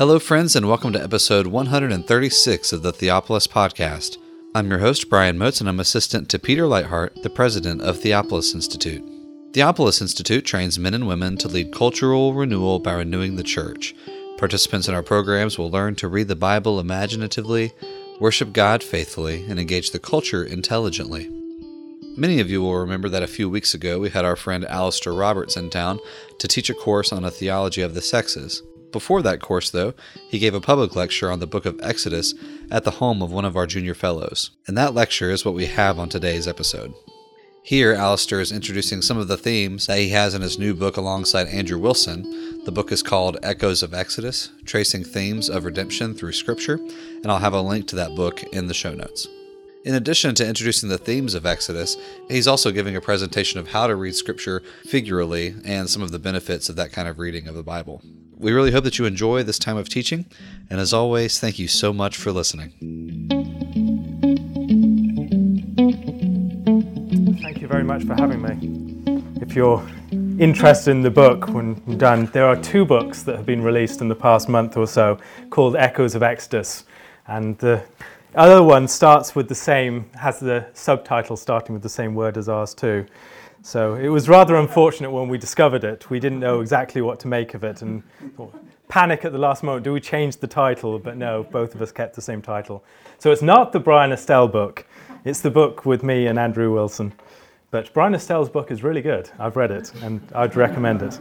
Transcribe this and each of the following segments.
Hello, friends, and welcome to episode 136 of the Theopolis Podcast. I'm your host, Brian Motes, and I'm assistant to Peter Leithart, the president of Theopolis Institute. Theopolis Institute trains men and women to lead cultural renewal by renewing the church. Participants in our programs will learn to read the Bible imaginatively, worship God faithfully, and engage the culture intelligently. Many of you will remember that a few weeks ago we had our friend Alastair Roberts in town to teach a course on a theology of the sexes. Before that course, though, he gave a public lecture on the book of Exodus at the home of one of our junior fellows. And that lecture is what we have on today's episode. Here, Alastair is introducing some of the themes that he has in his new book alongside Andrew Wilson. The book is called Echoes of Exodus Tracing Themes of Redemption Through Scripture, and I'll have a link to that book in the show notes. In addition to introducing the themes of Exodus, he's also giving a presentation of how to read Scripture figurally and some of the benefits of that kind of reading of the Bible. We really hope that you enjoy this time of teaching, and as always, thank you so much for listening. Thank you very much for having me. If you're interested in the book when done, there are two books that have been released in the past month or so called Echoes of Exodus. And the other one starts with the same, has the subtitle starting with the same word as ours too. So it was rather unfortunate when we discovered it. We didn't know exactly what to make of it and panic at the last moment. Do we change the title? But no, both of us kept the same title. So it's not the Bryan Estelle book. It's the book with me and Andrew Wilson. But Bryan Estelle's book is really good. I've read it and I'd recommend it.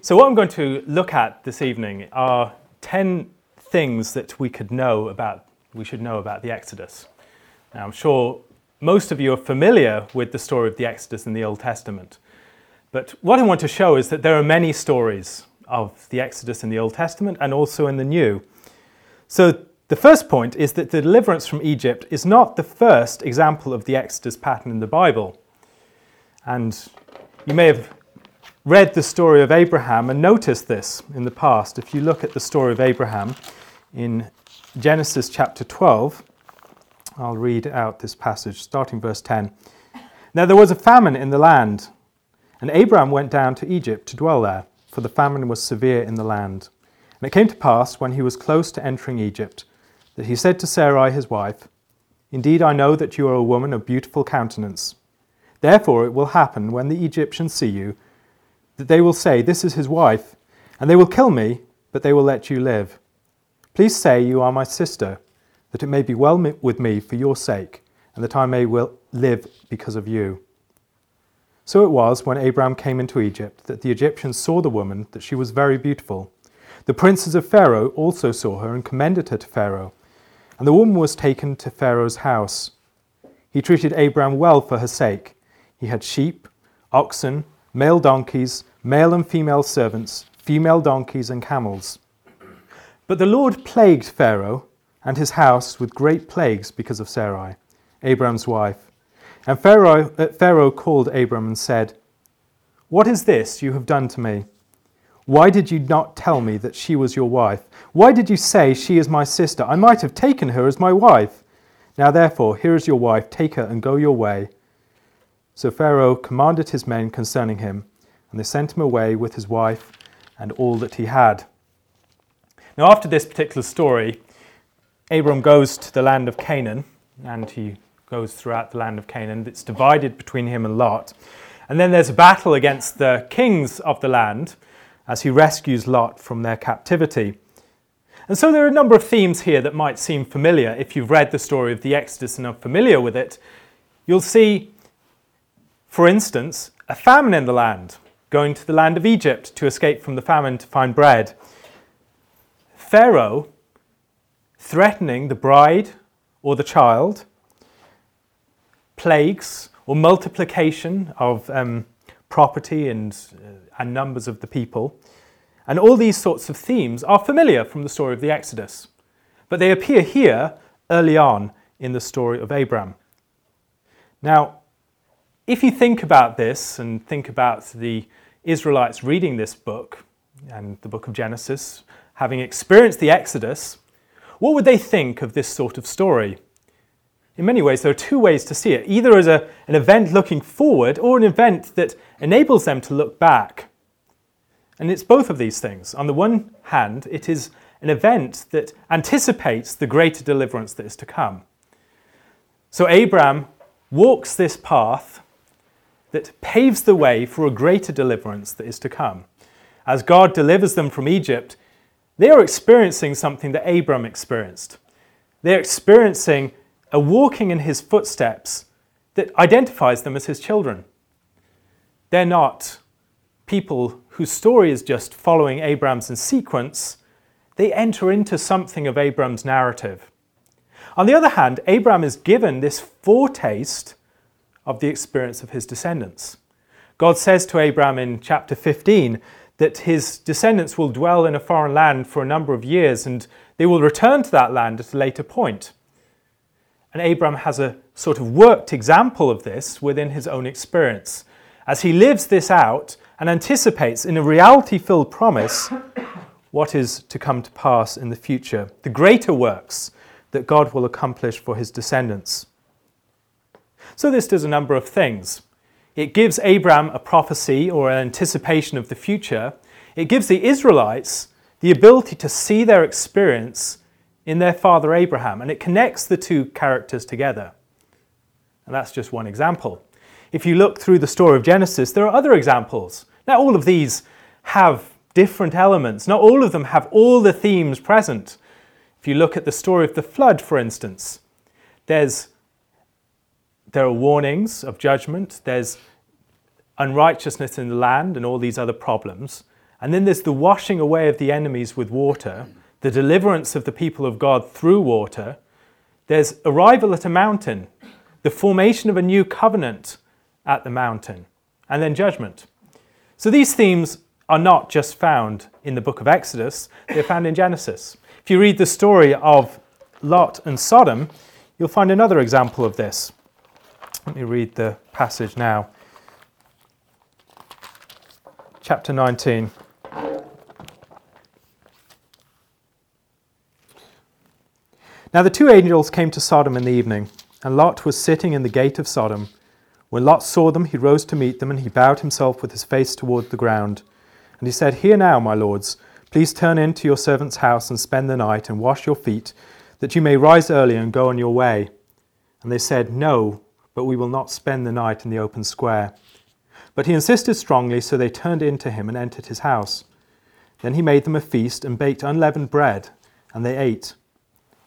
So, what I'm going to look at this evening are 10 things that we could know about, we should know about the Exodus. Now, I'm sure most of you are familiar with the story of the Exodus in the Old Testament. But what I want to show is that there are many stories of the Exodus in the Old Testament and also in the New. So, the first point is that the deliverance from Egypt is not the first example of the Exodus pattern in the Bible. And you may have read the story of Abraham and noticed this in the past. If you look at the story of Abraham in Genesis chapter 12, I'll read out this passage starting verse 10. Now there was a famine in the land, and Abraham went down to Egypt to dwell there, for the famine was severe in the land. And it came to pass, when he was close to entering Egypt, that he said to Sarai his wife, Indeed, I know that you are a woman of beautiful countenance. Therefore, it will happen when the Egyptians see you, that they will say, This is his wife, and they will kill me, but they will let you live. Please say you are my sister, that it may be well with me for your sake, and that I may live because of you. So it was, when Abraham came into Egypt, that the Egyptians saw the woman, that she was very beautiful. The princes of Pharaoh also saw her and commended her to Pharaoh. And the woman was taken to Pharaoh's house. He treated Abraham well for her sake. He had sheep, oxen, male donkeys, male and female servants, female donkeys, and camels. But the Lord plagued Pharaoh and his house with great plagues because of Sarai, Abram's wife. And Pharaoh, uh, Pharaoh called Abram and said, What is this you have done to me? Why did you not tell me that she was your wife? Why did you say, She is my sister? I might have taken her as my wife. Now, therefore, here is your wife, take her and go your way. So Pharaoh commanded his men concerning him, and they sent him away with his wife and all that he had. Now, after this particular story, Abram goes to the land of Canaan, and he goes throughout the land of Canaan. It's divided between him and Lot. And then there's a battle against the kings of the land as he rescues Lot from their captivity. And so there are a number of themes here that might seem familiar if you've read the story of the Exodus and are familiar with it. You'll see, for instance, a famine in the land, going to the land of Egypt to escape from the famine to find bread. Pharaoh threatening the bride or the child, plagues or multiplication of um, property and, uh, and numbers of the people. And all these sorts of themes are familiar from the story of the Exodus, but they appear here early on in the story of Abraham. Now, if you think about this and think about the Israelites reading this book and the book of Genesis, having experienced the Exodus, what would they think of this sort of story? In many ways, there are two ways to see it either as a, an event looking forward or an event that enables them to look back And it's both of these things. On the one hand, it is an event that anticipates the greater deliverance that is to come. So Abraham walks this path that paves the way for a greater deliverance that is to come. As God delivers them from Egypt, they are experiencing something that Abraham experienced. They're experiencing a walking in his footsteps that identifies them as his children. They're not people whose story is just following Abraham's in sequence, they enter into something of Abraham's narrative. On the other hand, Abraham is given this foretaste of the experience of his descendants. God says to Abraham in chapter 15 that his descendants will dwell in a foreign land for a number of years and they will return to that land at a later point. And Abraham has a sort of worked example of this within his own experience. As he lives this out and anticipates in a reality filled promise what is to come to pass in the future, the greater works that God will accomplish for his descendants. So, this does a number of things. It gives Abraham a prophecy or an anticipation of the future. It gives the Israelites the ability to see their experience in their father Abraham, and it connects the two characters together. And that's just one example. If you look through the story of Genesis, there are other examples. Now, all of these have different elements, not all of them have all the themes present. If you look at the story of the flood, for instance, there's there are warnings of judgment, there's unrighteousness in the land and all these other problems. And then there's the washing away of the enemies with water, the deliverance of the people of God through water. There's arrival at a mountain, the formation of a new covenant at the mountain, and then judgment. So these themes are not just found in the book of Exodus, they're found in Genesis. If you read the story of Lot and Sodom, you'll find another example of this. Let me read the passage now. Chapter 19. Now the two angels came to Sodom in the evening, and Lot was sitting in the gate of Sodom. When Lot saw them, he rose to meet them, and he bowed himself with his face toward the ground. And he said, Hear now, my lords, please turn in to your servant's house and spend the night, and wash your feet, that you may rise early and go on your way. And they said, No, but we will not spend the night in the open square. But he insisted strongly, so they turned in to him and entered his house. Then he made them a feast and baked unleavened bread, and they ate.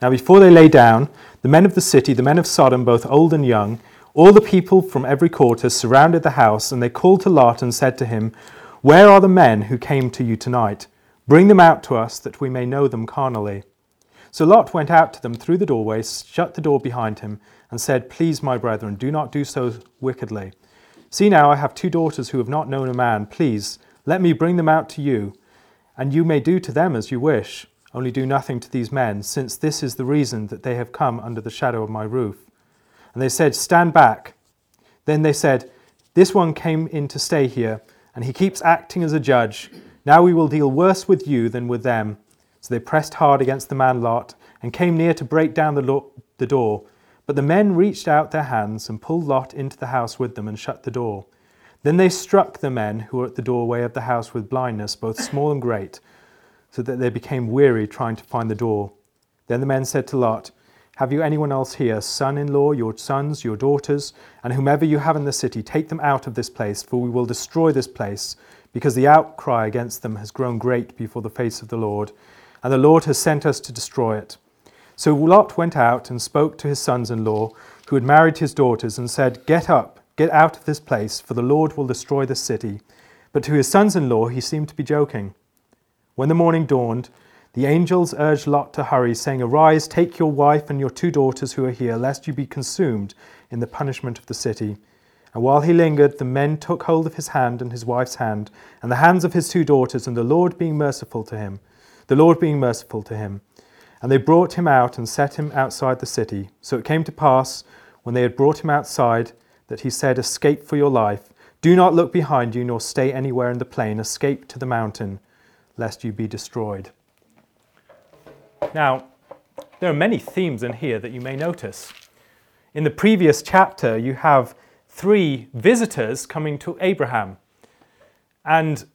Now, before they lay down, the men of the city, the men of Sodom, both old and young, all the people from every quarter surrounded the house, and they called to Lot and said to him, Where are the men who came to you tonight? Bring them out to us, that we may know them carnally. So Lot went out to them through the doorway, shut the door behind him, and said, Please, my brethren, do not do so wickedly. See now, I have two daughters who have not known a man. Please, let me bring them out to you, and you may do to them as you wish. Only do nothing to these men, since this is the reason that they have come under the shadow of my roof. And they said, Stand back. Then they said, This one came in to stay here, and he keeps acting as a judge. Now we will deal worse with you than with them. So they pressed hard against the man Lot, and came near to break down the, lo- the door. But the men reached out their hands and pulled Lot into the house with them and shut the door. Then they struck the men who were at the doorway of the house with blindness, both small and great, so that they became weary trying to find the door. Then the men said to Lot, Have you anyone else here, son in law, your sons, your daughters, and whomever you have in the city? Take them out of this place, for we will destroy this place, because the outcry against them has grown great before the face of the Lord, and the Lord has sent us to destroy it. So Lot went out and spoke to his sons in law, who had married his daughters, and said, Get up, get out of this place, for the Lord will destroy this city. But to his sons in law he seemed to be joking. When the morning dawned, the angels urged Lot to hurry, saying, Arise, take your wife and your two daughters who are here, lest you be consumed in the punishment of the city. And while he lingered, the men took hold of his hand and his wife's hand, and the hands of his two daughters, and the Lord being merciful to him, the Lord being merciful to him. And they brought him out and set him outside the city. So it came to pass, when they had brought him outside, that he said, Escape for your life. Do not look behind you, nor stay anywhere in the plain. Escape to the mountain, lest you be destroyed. Now, there are many themes in here that you may notice. In the previous chapter, you have three visitors coming to Abraham. And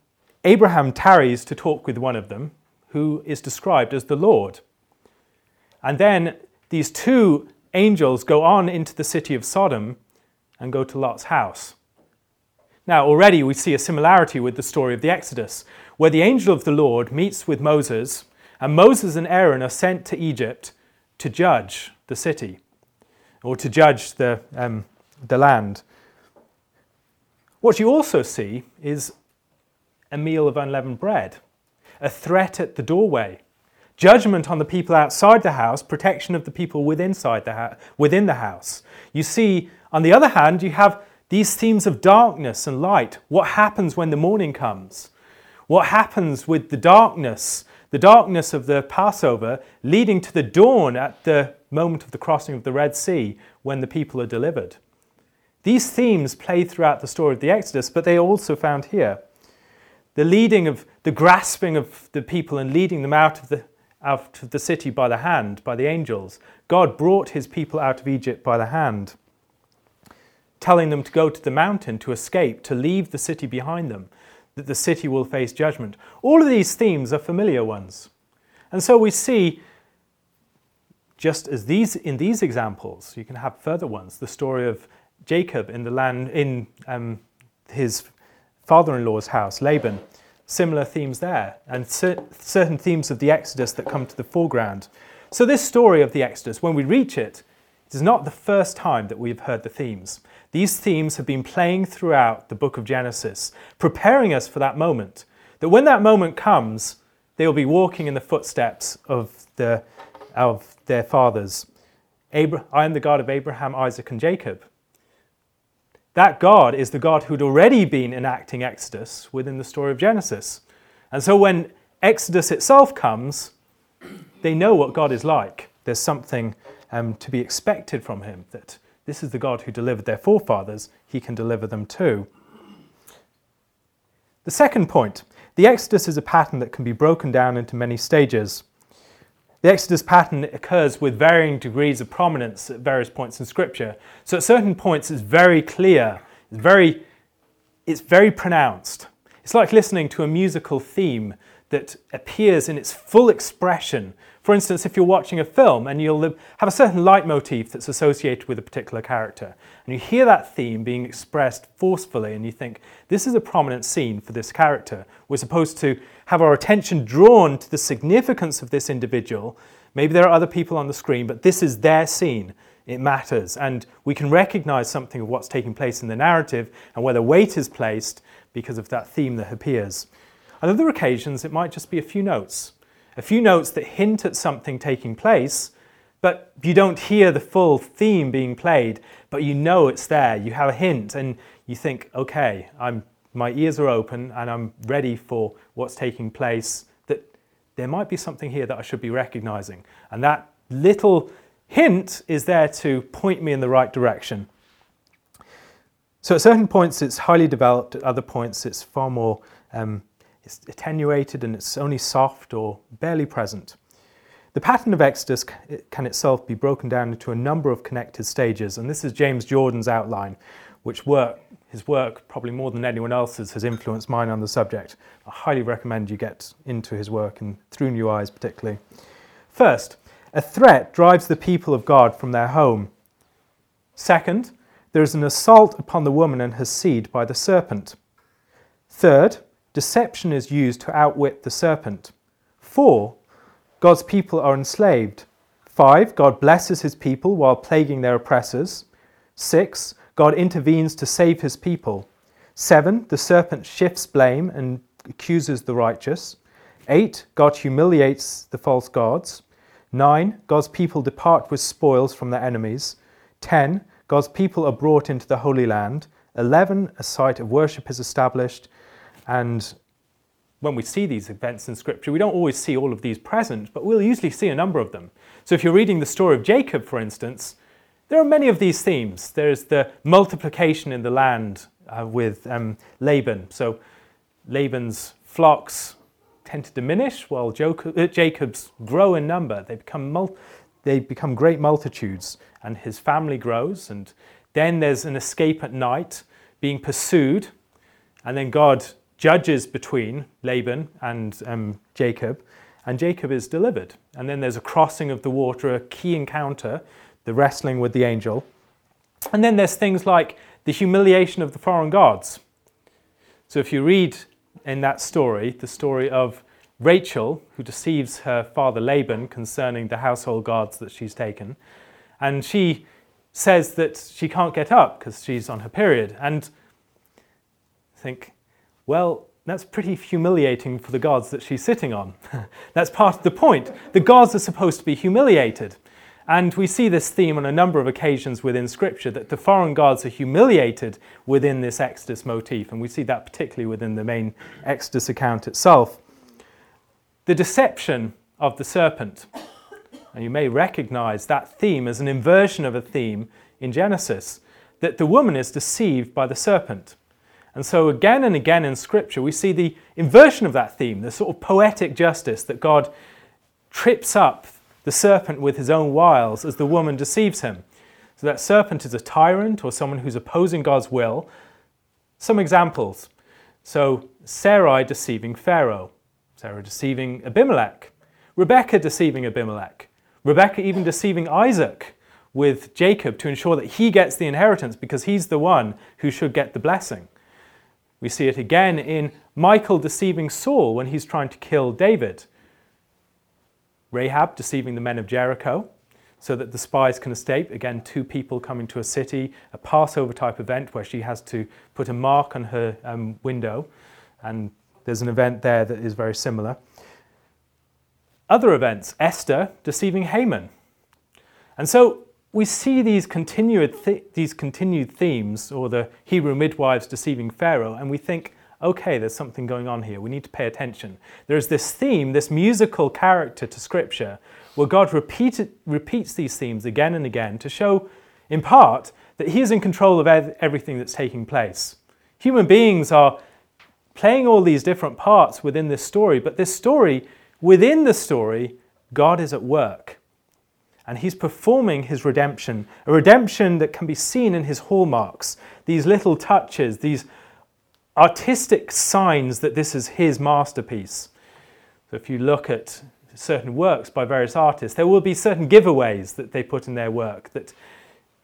Abraham tarries to talk with one of them, who is described as the Lord. And then these two angels go on into the city of Sodom and go to Lot's house. Now, already we see a similarity with the story of the Exodus, where the angel of the Lord meets with Moses, and Moses and Aaron are sent to Egypt to judge the city or to judge the, um, the land. What you also see is a meal of unleavened bread, a threat at the doorway, judgment on the people outside the house, protection of the people within the, ha- within the house. You see, on the other hand, you have these themes of darkness and light. What happens when the morning comes? What happens with the darkness, the darkness of the Passover, leading to the dawn at the moment of the crossing of the Red Sea when the people are delivered? These themes play throughout the story of the Exodus, but they are also found here. The leading of the grasping of the people and leading them out of the out of the city by the hand, by the angels. God brought his people out of Egypt by the hand telling them to go to the mountain to escape, to leave the city behind them, that the city will face judgment. All of these themes are familiar ones. And so we see, just as these in these examples, you can have further ones. The story of Jacob in the land in um, his father-in-law's house, Laban. Similar themes there, and cer- certain themes of the Exodus that come to the foreground. So this story of the Exodus, when we reach it, it is not the first time that we have heard the themes. These themes have been playing throughout the book of Genesis, preparing us for that moment. That when that moment comes, they will be walking in the footsteps of, the, of their fathers. Abra- I am the God of Abraham, Isaac, and Jacob. That God is the God who'd already been enacting Exodus within the story of Genesis. And so when Exodus itself comes, they know what God is like. There's something um, to be expected from him that this is the God who delivered their forefathers, he can deliver them too. The second point the Exodus is a pattern that can be broken down into many stages. The Exodus pattern occurs with varying degrees of prominence at various points in Scripture. So at certain points, it's very clear, it's very, it's very pronounced. It's like listening to a musical theme that appears in its full expression for instance, if you're watching a film and you'll have a certain leitmotif that's associated with a particular character, and you hear that theme being expressed forcefully, and you think, this is a prominent scene for this character. We're supposed to have our attention drawn to the significance of this individual. Maybe there are other people on the screen, but this is their scene. It matters. And we can recognize something of what's taking place in the narrative and where the weight is placed because of that theme that appears. On other occasions, it might just be a few notes a few notes that hint at something taking place, but you don't hear the full theme being played, but you know it's there. You have a hint and you think, okay, I'm, my ears are open and I'm ready for what's taking place, that there might be something here that I should be recognizing. And that little hint is there to point me in the right direction. So at certain points it's highly developed, at other points it's far more um, it's attenuated and it's only soft or barely present. The pattern of Exodus can itself be broken down into a number of connected stages, and this is James Jordan's outline, which work, his work, probably more than anyone else's, has influenced mine on the subject. I highly recommend you get into his work and through new eyes, particularly. First, a threat drives the people of God from their home. Second, there is an assault upon the woman and her seed by the serpent. Third, deception is used to outwit the serpent. Four, God's people are enslaved. Five, God blesses his people while plaguing their oppressors. Six, God intervenes to save his people. Seven, the serpent shifts blame and accuses the righteous. Eight, God humiliates the false gods. Nine, God's people depart with spoils from their enemies. Ten, God's people are brought into the Holy Land. Eleven, a site of worship is established. And when we see these events in Scripture, we don't always see all of these present, but we'll usually see a number of them. So if you're reading the story of Jacob, for instance, there are many of these themes. There's the multiplication in the land uh, with um, Laban. So Laban's flocks tend to diminish while uh, Jacob's grow in number. They become, mul- they become great multitudes, and his family grows. And then there's an escape at night, being pursued, and then God judges between Laban and um, Jacob, and Jacob is delivered. And then there's a crossing of the water, a key encounter, the wrestling with the angel. And then there's things like the humiliation of the foreign gods. So if you read in that story, the story of Rachel, who deceives her father Laban concerning the household gods that she's taken, and she says that she can't get up because she's on her period. And I think, well, that's pretty humiliating for the gods that she's sitting on. that's part of the point. The gods are supposed to be humiliated. And we see this theme on a number of occasions within Scripture that the foreign gods are humiliated within this Exodus motif, and we see that particularly within the main Exodus account itself. The deception of the serpent. And you may recognize that theme as an inversion of a theme in Genesis that the woman is deceived by the serpent. And so, again and again in Scripture, we see the inversion of that theme, the sort of poetic justice that God trips up the serpent with his own wiles as the woman deceives him. So that serpent is a tyrant or someone who's opposing God's will. Some examples. So Sarai deceiving Pharaoh, Sarah deceiving Abimelech, Rebecca deceiving Abimelech, Rebecca even deceiving Isaac with Jacob to ensure that he gets the inheritance because he's the one who should get the blessing. We see it again in Michal deceiving Saul when he's trying to kill David. Rahab deceiving the men of Jericho so that the spies can escape. Again, two people coming to a city, a Passover type event where she has to put a mark on her um, window. And there's an event there that is very similar. Other events, Esther deceiving Haman. And so we see these continued, th- these continued themes, or the Hebrew midwives deceiving Pharaoh, and we think, okay, there's something going on here. We need to pay attention. There's this theme, this musical character to Scripture, where God repeated, repeats these themes again and again to show, in part, that He is in control of ev- everything that's taking place. Human beings are playing all these different parts within this story, but this story, within the story, God is at work. And he's performing his redemption, a redemption that can be seen in his hallmarks, these little touches, these artistic signs that this is his masterpiece. So if you look at certain works by various artists, there will be certain giveaways that they put in their work that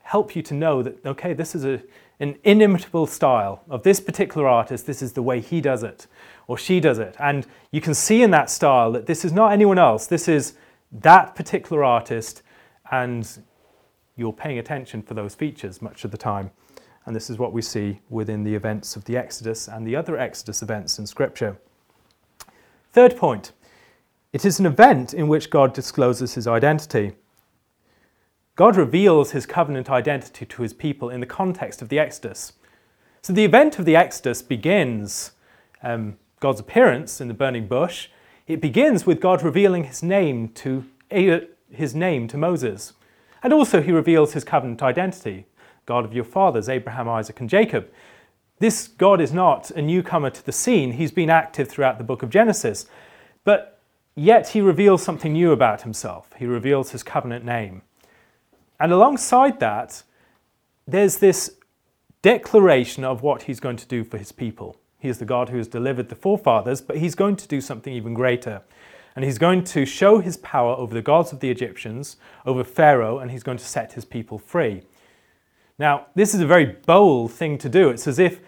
help you to know that, okay, this is a, an inimitable style of this particular artist, this is the way he does it or she does it. And you can see in that style that this is not anyone else, this is that particular artist, and you're paying attention for those features much of the time. And this is what we see within the events of the Exodus and the other Exodus events in Scripture. Third point it is an event in which God discloses his identity. God reveals his covenant identity to his people in the context of the Exodus. So the event of the Exodus begins, um, God's appearance in the burning bush, it begins with God revealing his name to his name to Moses. And also he reveals his covenant identity. God of your fathers, Abraham, Isaac, and Jacob. This God is not a newcomer to the scene. He's been active throughout the book of Genesis. But yet he reveals something new about himself. He reveals his covenant name. And alongside that, there's this declaration of what he's going to do for his people. He is the God who has delivered the forefathers, but he's going to do something even greater. And he's going to show his power over the gods of the Egyptians, over Pharaoh, and he's going to set his people free. Now, this is a very bold thing to do. It's as if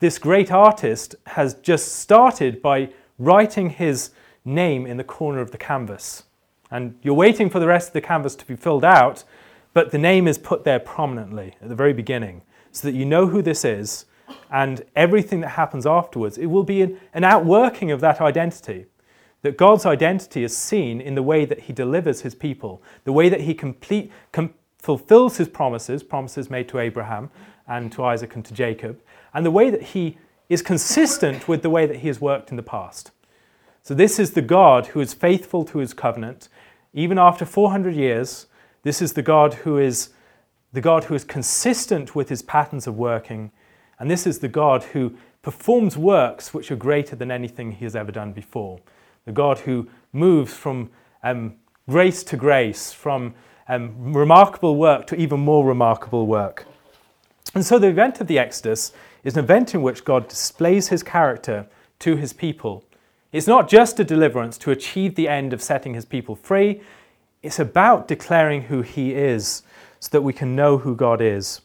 this great artist has just started by writing his name in the corner of the canvas. And you're waiting for the rest of the canvas to be filled out, but the name is put there prominently at the very beginning so that you know who this is and everything that happens afterwards. It will be an, an outworking of that identity. That God's identity is seen in the way that He delivers His people, the way that He complete, com- fulfills his promises, promises made to Abraham and to Isaac and to Jacob, and the way that he is consistent with the way that he has worked in the past. So, this is the God who is faithful to his covenant, even after 400 years. This is the God who is the God who is consistent with his patterns of working, and this is the God who performs works which are greater than anything he has ever done before. The God who moves from um, grace to grace, from um, remarkable work to even more remarkable work. And so the event of the Exodus is an event in which God displays his character to his people. It's not just a deliverance to achieve the end of setting his people free, it's about declaring who he is so that we can know who God is.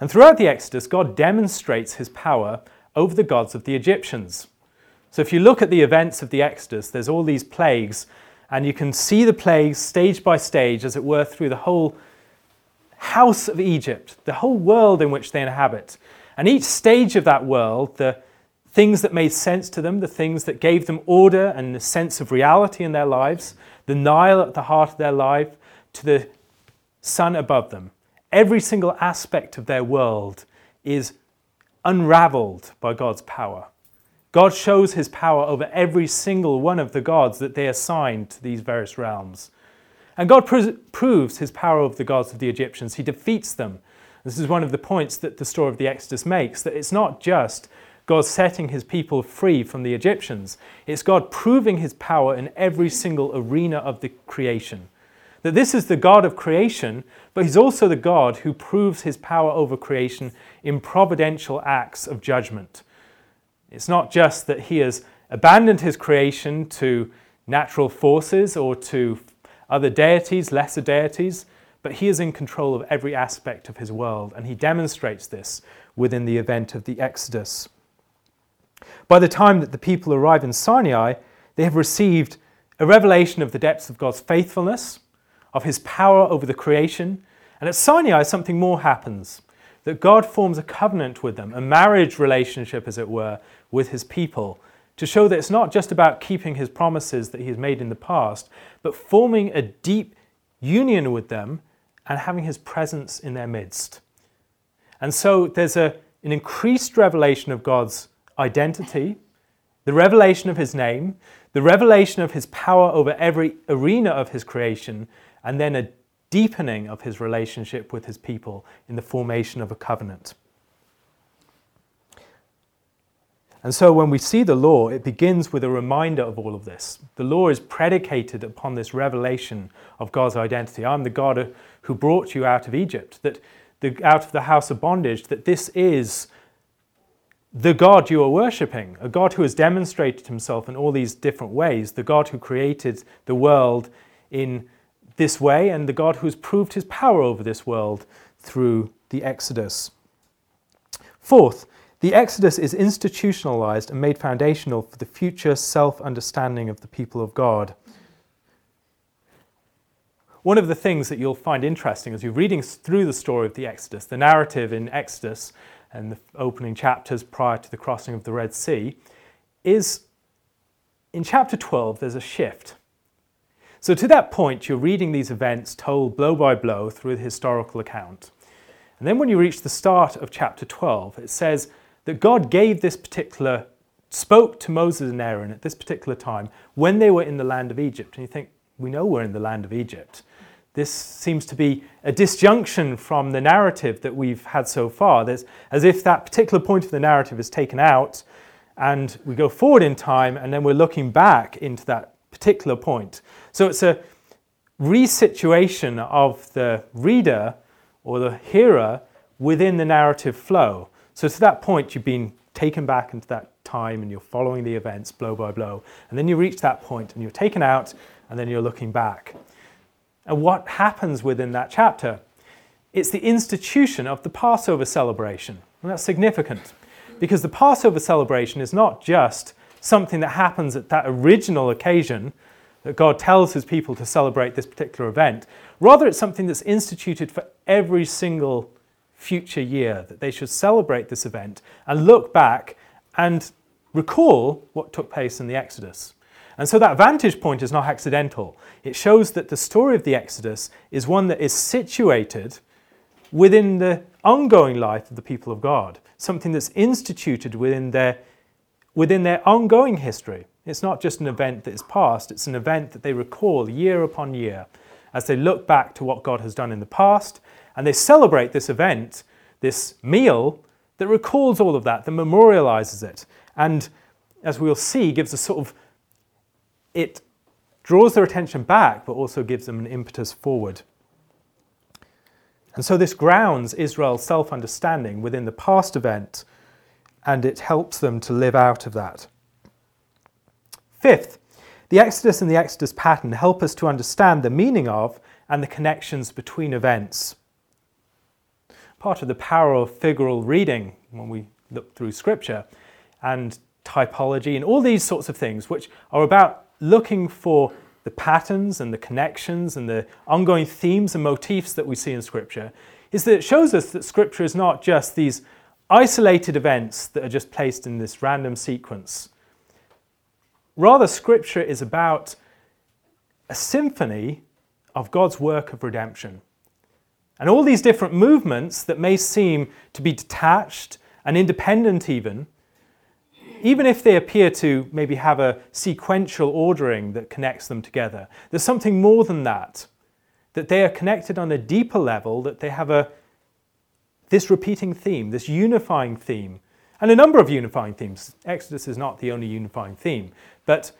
And throughout the Exodus, God demonstrates his power over the gods of the Egyptians. So if you look at the events of the Exodus, there's all these plagues, and you can see the plagues stage by stage, as it were, through the whole house of Egypt, the whole world in which they inhabit. And each stage of that world, the things that made sense to them, the things that gave them order and a sense of reality in their lives, the Nile at the heart of their life, to the sun above them. Every single aspect of their world is unraveled by God's power. God shows his power over every single one of the gods that they assigned to these various realms. And God pr- proves his power over the gods of the Egyptians. He defeats them. This is one of the points that the story of the Exodus makes that it's not just God setting his people free from the Egyptians, it's God proving his power in every single arena of the creation. That this is the God of creation, but he's also the God who proves his power over creation in providential acts of judgment. It's not just that he has abandoned his creation to natural forces or to other deities, lesser deities, but he is in control of every aspect of his world, and he demonstrates this within the event of the Exodus. By the time that the people arrive in Sinai, they have received a revelation of the depths of God's faithfulness, of his power over the creation, and at Sinai, something more happens that God forms a covenant with them, a marriage relationship, as it were, with his people, to show that it's not just about keeping his promises that he has made in the past, but forming a deep union with them and having his presence in their midst. And so there's a, an increased revelation of God's identity, the revelation of his name, the revelation of his power over every arena of his creation, and then a deepening of his relationship with his people in the formation of a covenant. And so when we see the law, it begins with a reminder of all of this. The law is predicated upon this revelation of God's identity. I'm the God who brought you out of Egypt, that the, out of the house of bondage, that this is the God you are worshipping, a God who has demonstrated himself in all these different ways, the God who created the world in this way, and the God who has proved his power over this world through the Exodus. Fourth, the Exodus is institutionalized and made foundational for the future self understanding of the people of God. One of the things that you'll find interesting as you're reading through the story of the Exodus, the narrative in Exodus and the opening chapters prior to the crossing of the Red Sea, is in chapter 12 there's a shift. So, to that point, you're reading these events told blow by blow through the historical account. And then when you reach the start of chapter 12, it says that God gave this particular, spoke to Moses and Aaron at this particular time when they were in the land of Egypt. And you think, we know we're in the land of Egypt. This seems to be a disjunction from the narrative that we've had so far. There's as if that particular point of the narrative is taken out and we go forward in time and then we're looking back into that particular point. So it's a resituation of the reader or the hearer within the narrative flow. So to that point, you've been taken back into that time and you're following the events blow by blow. And then you reach that point and you're taken out and then you're looking back. And what happens within that chapter? It's the institution of the Passover celebration. And that's significant because the Passover celebration is not just something that happens at that original occasion that God tells his people to celebrate this particular event. Rather, it's something that's instituted for every single future year, that they should celebrate this event and look back and recall what took place in the Exodus. And so that vantage point is not accidental. It shows that the story of the Exodus is one that is situated within the ongoing life of the people of God, something that's instituted within their, within their ongoing history. It's not just an event that is past, it's an event that they recall year upon year as they look back to what God has done in the past and they celebrate this event, this meal, that recalls all of that, that memorializes it. And as we'll see, gives a sort of, it draws their attention back, but also gives them an impetus forward. And so this grounds Israel's self understanding within the past event, and it helps them to live out of that. Fifth, the Exodus and the Exodus pattern help us to understand the meaning of and the connections between events. Part of the power of figural reading when we look through Scripture and typology and all these sorts of things, which are about looking for the patterns and the connections and the ongoing themes and motifs that we see in Scripture, is that it shows us that Scripture is not just these isolated events that are just placed in this random sequence. Rather, Scripture is about a symphony of God's work of redemption. And all these different movements that may seem to be detached and independent, even, even if they appear to maybe have a sequential ordering that connects them together, there's something more than that. That they are connected on a deeper level, that they have a this repeating theme, this unifying theme, and a number of unifying themes. Exodus is not the only unifying theme, but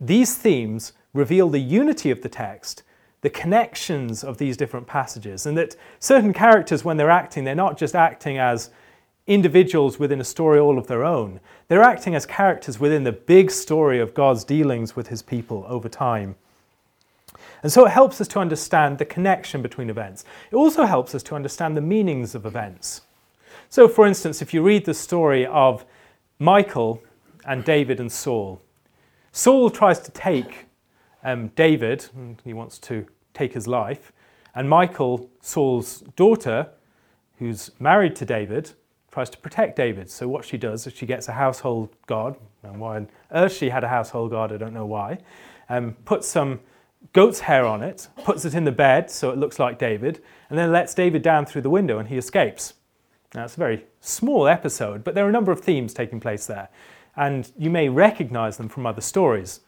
these themes reveal the unity of the text, the connections of these different passages, and that certain characters, when they're acting, they're not just acting as individuals within a story all of their own. They're acting as characters within the big story of God's dealings with his people over time. And so it helps us to understand the connection between events. It also helps us to understand the meanings of events. So, for instance, if you read the story of Michal and David and Saul, Saul tries to take um, David, he wants to take his life, and Michal, Saul's daughter, who's married to David, tries to protect David. So what she does is she gets a household god, and why on earth she had a household god, I don't know why, um, puts some goat's hair on it, puts it in the bed so it looks like David, and then lets David down through the window and he escapes. Now it's a very small episode, but there are a number of themes taking place there, and you may recognize them from other stories.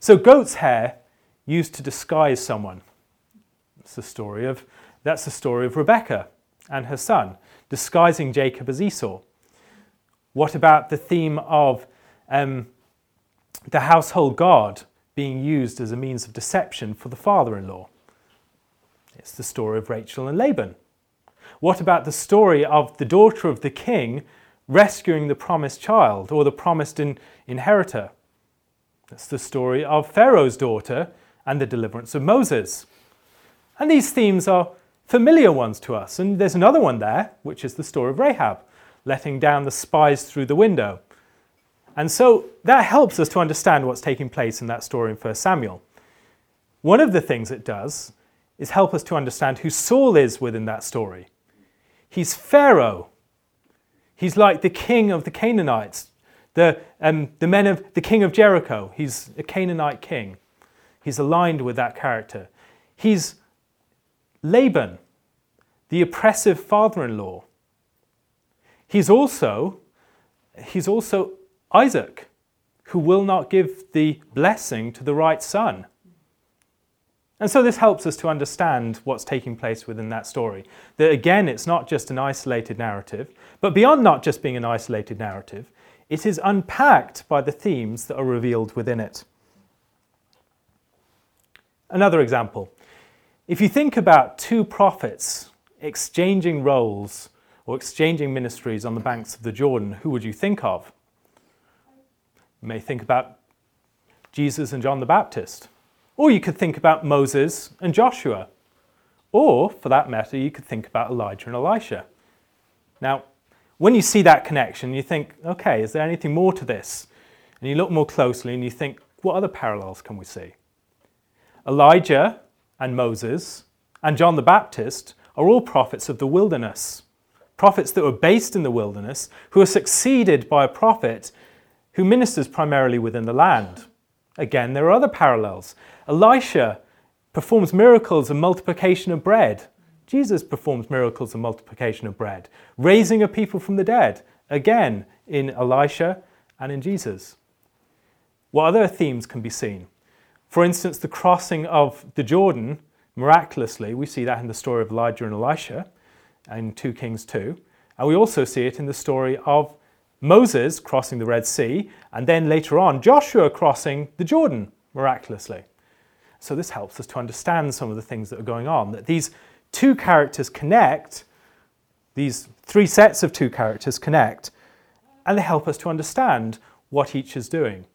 So goat's hair used to disguise someone. That's the story of that's the story of Rebecca and her son disguising Jacob as Esau? What about the theme of um, the household god being used as a means of deception for the father in law? It's the story of Rachel and Laban. What about the story of the daughter of the king rescuing the promised child or the promised in- inheritor? That's the story of Pharaoh's daughter and the deliverance of Moses. And these themes are familiar ones to us. And there's another one there, which is the story of Rahab, letting down the spies through the window. And so that helps us to understand what's taking place in that story in 1 Samuel. One of the things it does is help us to understand who Saul is within that story. He's Pharaoh. He's like the king of the Canaanites, the, um, the men of the king of Jericho. He's a Canaanite king. He's aligned with that character. He's Laban, the oppressive father in law. He's also, he's also Isaac, who will not give the blessing to the right son. And so this helps us to understand what's taking place within that story. That again, it's not just an isolated narrative, but beyond not just being an isolated narrative, it is unpacked by the themes that are revealed within it. Another example if you think about two prophets exchanging roles or exchanging ministries on the banks of the Jordan, who would you think of? You may think about Jesus and John the Baptist. Or you could think about Moses and Joshua. Or, for that matter, you could think about Elijah and Elisha. Now, when you see that connection, you think, okay, is there anything more to this? And you look more closely and you think, what other parallels can we see? Elijah and Moses and John the Baptist are all prophets of the wilderness. Prophets that were based in the wilderness, who are succeeded by a prophet who ministers primarily within the land. Again, there are other parallels. Elisha performs miracles of multiplication of bread. Jesus performs miracles of multiplication of bread, raising a people from the dead. Again, in Elisha and in Jesus. What other themes can be seen? For instance, the crossing of the Jordan, miraculously, we see that in the story of Elijah and Elisha in 2 Kings 2. And we also see it in the story of Moses crossing the Red Sea, and then later on, Joshua crossing the Jordan miraculously. So, this helps us to understand some of the things that are going on. That these two characters connect, these three sets of two characters connect, and they help us to understand what each is doing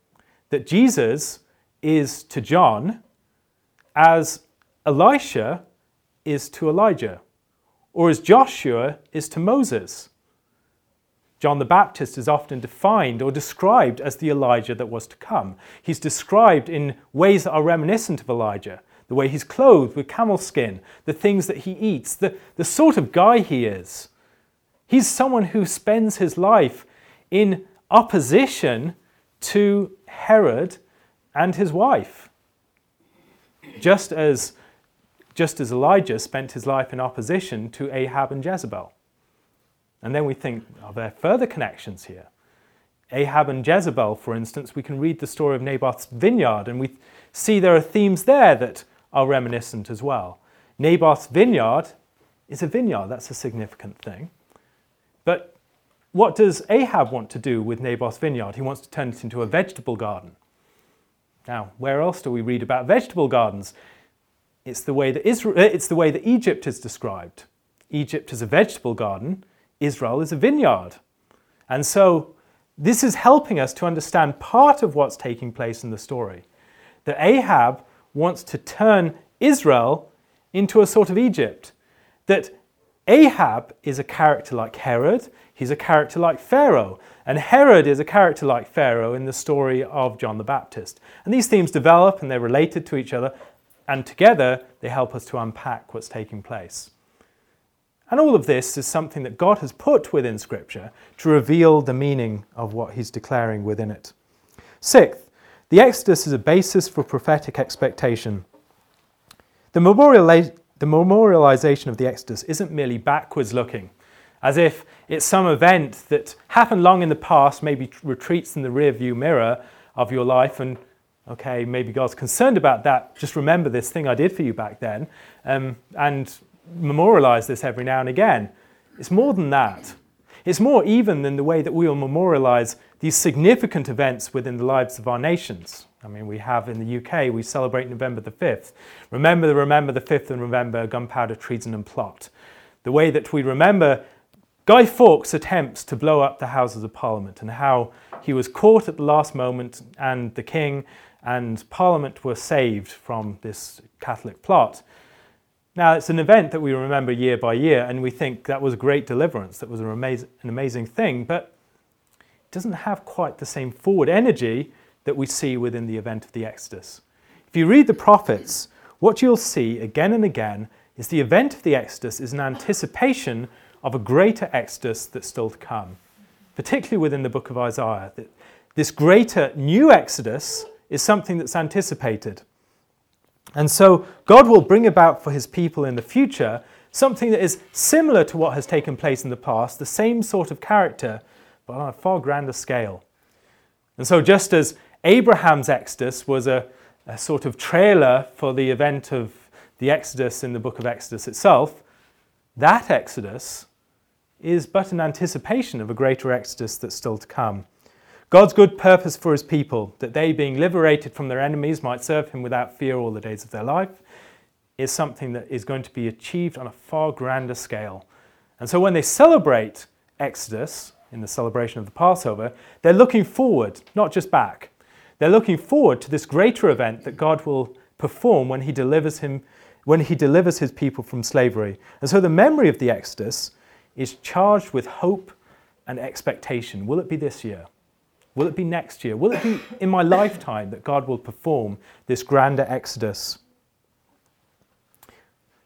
that Jesus is to John as Elisha is to Elijah, or as Joshua is to Moses. John the Baptist is often defined or described as the Elijah that was to come. He's described in ways that are reminiscent of Elijah the way he's clothed with camel skin, the things that he eats, the, the sort of guy he is. He's someone who spends his life in opposition to Herod and his wife. Just as, just as Elijah spent his life in opposition to Ahab and Jezebel. And then we think, are there further connections here? Ahab and Jezebel, for instance, we can read the story of Naboth's vineyard and we see there are themes there that are reminiscent as well. Naboth's vineyard is a vineyard, that's a significant thing. But what does Ahab want to do with Naboth's vineyard? He wants to turn it into a vegetable garden. Now, where else do we read about vegetable gardens? It's the way that, Israel, uh, it's the way that Egypt is described. Egypt is a vegetable garden, Israel is a vineyard. And so this is helping us to understand part of what's taking place in the story. That Ahab wants to turn Israel into a sort of Egypt. That Ahab is a character like Herod, he's a character like Pharaoh, and Herod is a character like Pharaoh in the story of John the Baptist. And these themes develop and they're related to each other, and together they help us to unpack what's taking place. And all of this is something that God has put within Scripture to reveal the meaning of what He's declaring within it. Sixth, the Exodus is a basis for prophetic expectation. The, memoriali- the memorialization of the Exodus isn't merely backwards looking, as if it's some event that happened long in the past, maybe retreats in the rearview mirror of your life, and okay, maybe God's concerned about that. Just remember this thing I did for you back then. Um, and memorialize this every now and again. It's more than that. It's more even than the way that we will memorialize these significant events within the lives of our nations. I mean, we have in the UK, we celebrate November the 5th. Remember the Remember the 5th and remember gunpowder treason and plot. The way that we remember Guy Fawkes' attempts to blow up the Houses of Parliament and how he was caught at the last moment and the King and Parliament were saved from this Catholic plot. Now, it's an event that we remember year by year, and we think that was a great deliverance, that was an amazing, an amazing thing, but it doesn't have quite the same forward energy that we see within the event of the Exodus. If you read the prophets, what you'll see again and again is the event of the Exodus is an anticipation of a greater Exodus that's still to come, particularly within the book of Isaiah. That this greater new Exodus is something that's anticipated. And so God will bring about for his people in the future something that is similar to what has taken place in the past, the same sort of character, but on a far grander scale. And so, just as Abraham's Exodus was a, a sort of trailer for the event of the Exodus in the book of Exodus itself, that Exodus is but an anticipation of a greater Exodus that's still to come. God's good purpose for his people, that they, being liberated from their enemies, might serve him without fear all the days of their life, is something that is going to be achieved on a far grander scale. And so when they celebrate Exodus in the celebration of the Passover, they're looking forward, not just back. They're looking forward to this greater event that God will perform when he delivers him when he delivers his people from slavery. And so the memory of the Exodus is charged with hope and expectation. Will it be this year? Will it be next year? Will it be in my lifetime that God will perform this grander exodus?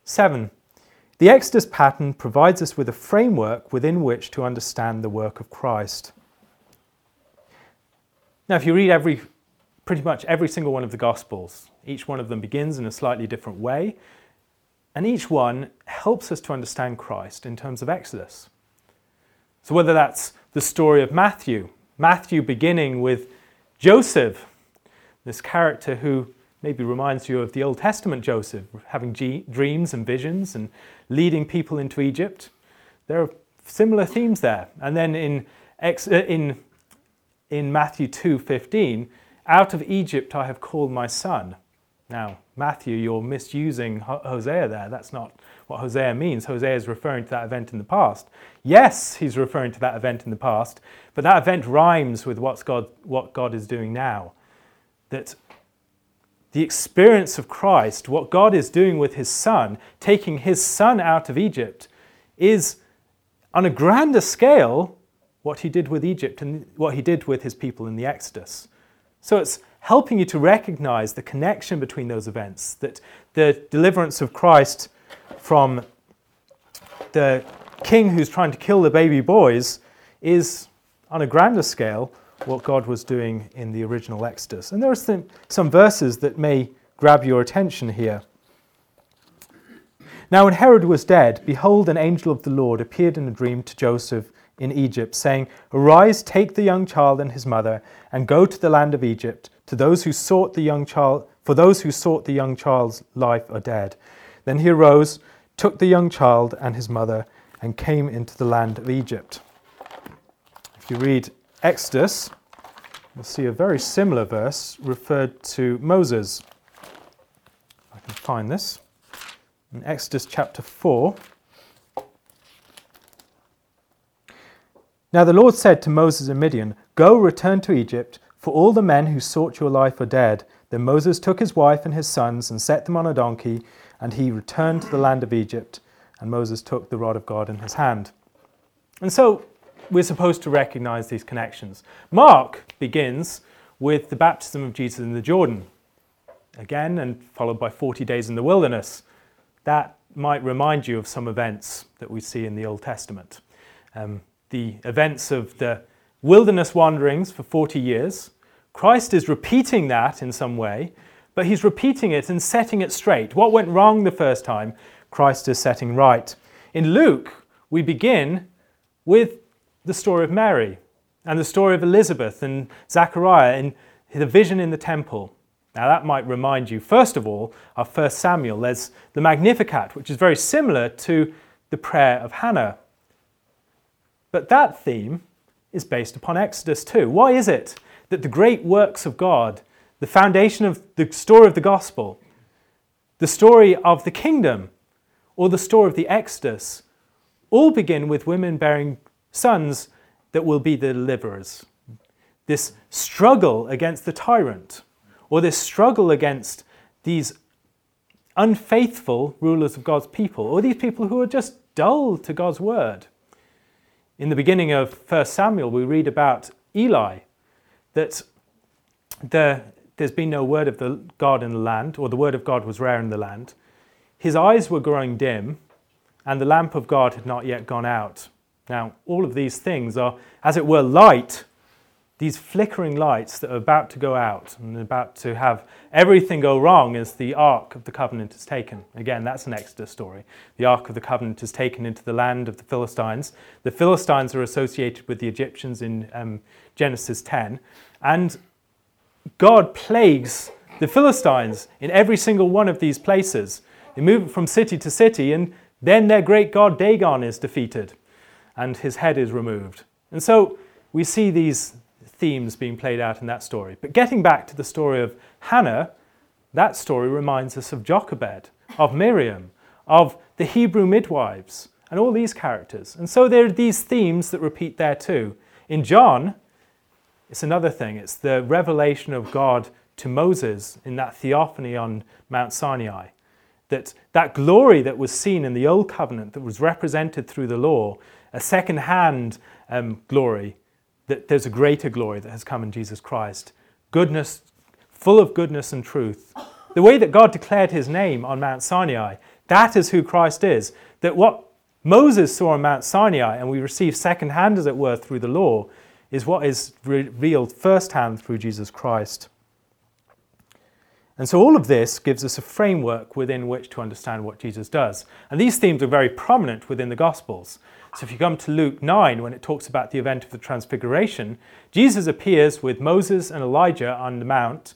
Seven, the Exodus pattern provides us with a framework within which to understand the work of Christ. Now, if you read every, pretty much every single one of the Gospels, each one of them begins in a slightly different way, and each one helps us to understand Christ in terms of Exodus. So, whether that's the story of Matthew, Matthew beginning with Joseph, this character who maybe reminds you of the Old Testament Joseph, having g- dreams and visions and leading people into Egypt. There are similar themes there. And then in, ex- uh, in, in Matthew 2:15, out of Egypt I have called my son. Now, Matthew, you're misusing Hosea there. That's not what Hosea means. Hosea is referring to that event in the past. Yes, he's referring to that event in the past, but that event rhymes with what's God, what God is doing now. that the experience of Christ, what God is doing with his son, taking his son out of Egypt, is on a grander scale what he did with Egypt and what he did with his people in the Exodus. So it's helping you to recognize the connection between those events, that the deliverance of Christ from the king who's trying to kill the baby boys is on a grander scale what God was doing in the original Exodus. And there are some, some verses that may grab your attention here. Now, when Herod was dead, behold, an angel of the Lord appeared in a dream to Joseph in Egypt, saying, Arise, take the young child and his mother, and go to the land of Egypt, to those who sought the young child, for those who sought the young child's life are dead. Then he arose, took the young child and his mother, and came into the land of Egypt. If you read Exodus, we'll see a very similar verse referred to Moses. I can find this. In Exodus chapter 4. Now the Lord said to Moses and Midian, Go, return to Egypt, for all the men who sought your life are dead. Then Moses took his wife and his sons and set them on a donkey, and he returned to the land of Egypt. And Moses took the rod of God in his hand. And so we're supposed to recognize these connections. Mark begins with the baptism of Jesus in the Jordan, again, and followed by 40 days in the wilderness. That might remind you of some events that we see in the Old Testament. Um, the events of the wilderness wanderings for 40 years. Christ is repeating that in some way, but he's repeating it and setting it straight. What went wrong the first time, Christ is setting right. In Luke, we begin with the story of Mary and the story of Elizabeth and Zachariah and the vision in the temple. Now, that might remind you, first of all, of 1 Samuel. There's the Magnificat, which is very similar to the prayer of Hannah. But that theme is based upon Exodus too. Why is it that the great works of God, the foundation of the story of the gospel, the story of the kingdom, or the story of the Exodus, all begin with women bearing sons that will be the deliverers. This struggle against the tyrant, or this struggle against these unfaithful rulers of God's people, or these people who are just dull to God's word. In the beginning of 1 Samuel, we read about Eli, that the, there's been no word of the God in the land, or the word of God was rare in the land. His eyes were growing dim, and the lamp of God had not yet gone out. Now, all of these things are, as it were, light, these flickering lights that are about to go out and about to have everything go wrong as the Ark of the Covenant is taken. Again, that's an Exodus story. The Ark of the Covenant is taken into the land of the Philistines. The Philistines are associated with the Egyptians in um, Genesis 10. And God plagues the Philistines in every single one of these places. They move from city to city, and then their great god Dagon is defeated and his head is removed. And so we see these themes being played out in that story. But getting back to the story of Hannah, that story reminds us of Jochebed, of Miriam, of the Hebrew midwives, and all these characters. And so there are these themes that repeat there too. In John, it's another thing. It's the revelation of God to Moses in that theophany on Mount Sinai. That that glory that was seen in the old covenant that was represented through the law a second hand um, glory, that there's a greater glory that has come in Jesus Christ. Goodness, full of goodness and truth. The way that God declared his name on Mount Sinai, that is who Christ is. That what Moses saw on Mount Sinai, and we receive second hand, as it were, through the law, is what is revealed firsthand through Jesus Christ. And so all of this gives us a framework within which to understand what Jesus does. And these themes are very prominent within the Gospels. So if you come to Luke 9, when it talks about the event of the Transfiguration, Jesus appears with Moses and Elijah on the Mount,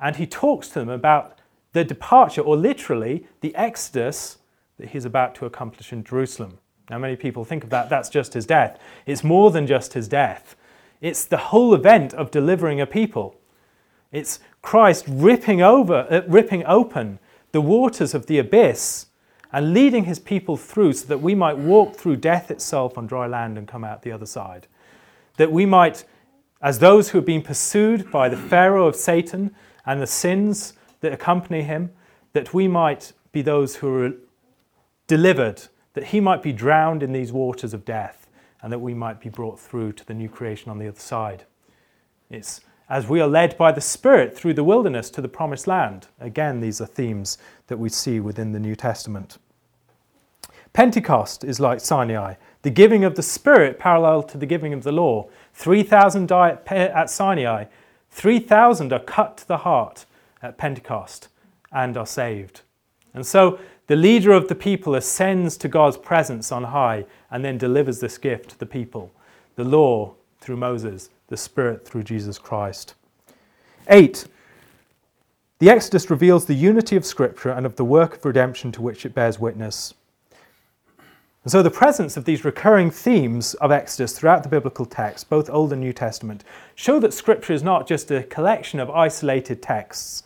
and he talks to them about the departure, or literally the exodus that he's about to accomplish in Jerusalem. Now, many people think of that, that's just his death. It's more than just his death, it's the whole event of delivering a people. It's Christ ripping, over, uh, ripping open the waters of the abyss and leading his people through so that we might walk through death itself on dry land and come out the other side. That we might as those who have been pursued by the Pharaoh of Satan and the sins that accompany him, that we might be those who are delivered, that he might be drowned in these waters of death, and that we might be brought through to the new creation on the other side. It's as we are led by the Spirit through the wilderness to the promised land. Again, these are themes that we see within the New Testament. Pentecost is like Sinai, the giving of the Spirit parallel to the giving of the law. 3,000 die at Sinai, 3,000 are cut to the heart at Pentecost and are saved. And so the leader of the people ascends to God's presence on high and then delivers this gift to the people the law through Moses, the Spirit through Jesus Christ. Eight, the Exodus reveals the unity of Scripture and of the work of redemption to which it bears witness. And so, the presence of these recurring themes of Exodus throughout the biblical text, both Old and New Testament, show that Scripture is not just a collection of isolated texts,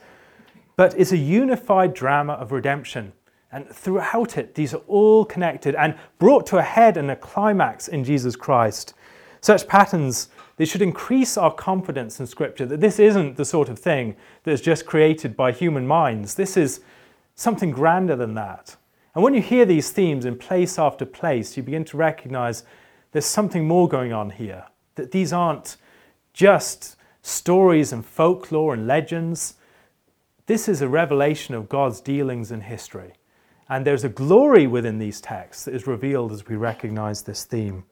but is a unified drama of redemption. And throughout it, these are all connected and brought to a head and a climax in Jesus Christ. Such patterns, they should increase our confidence in Scripture that this isn't the sort of thing that is just created by human minds. This is something grander than that. And when you hear these themes in place after place, you begin to recognize there's something more going on here. That these aren't just stories and folklore and legends. This is a revelation of God's dealings in history. And there's a glory within these texts that is revealed as we recognize this theme.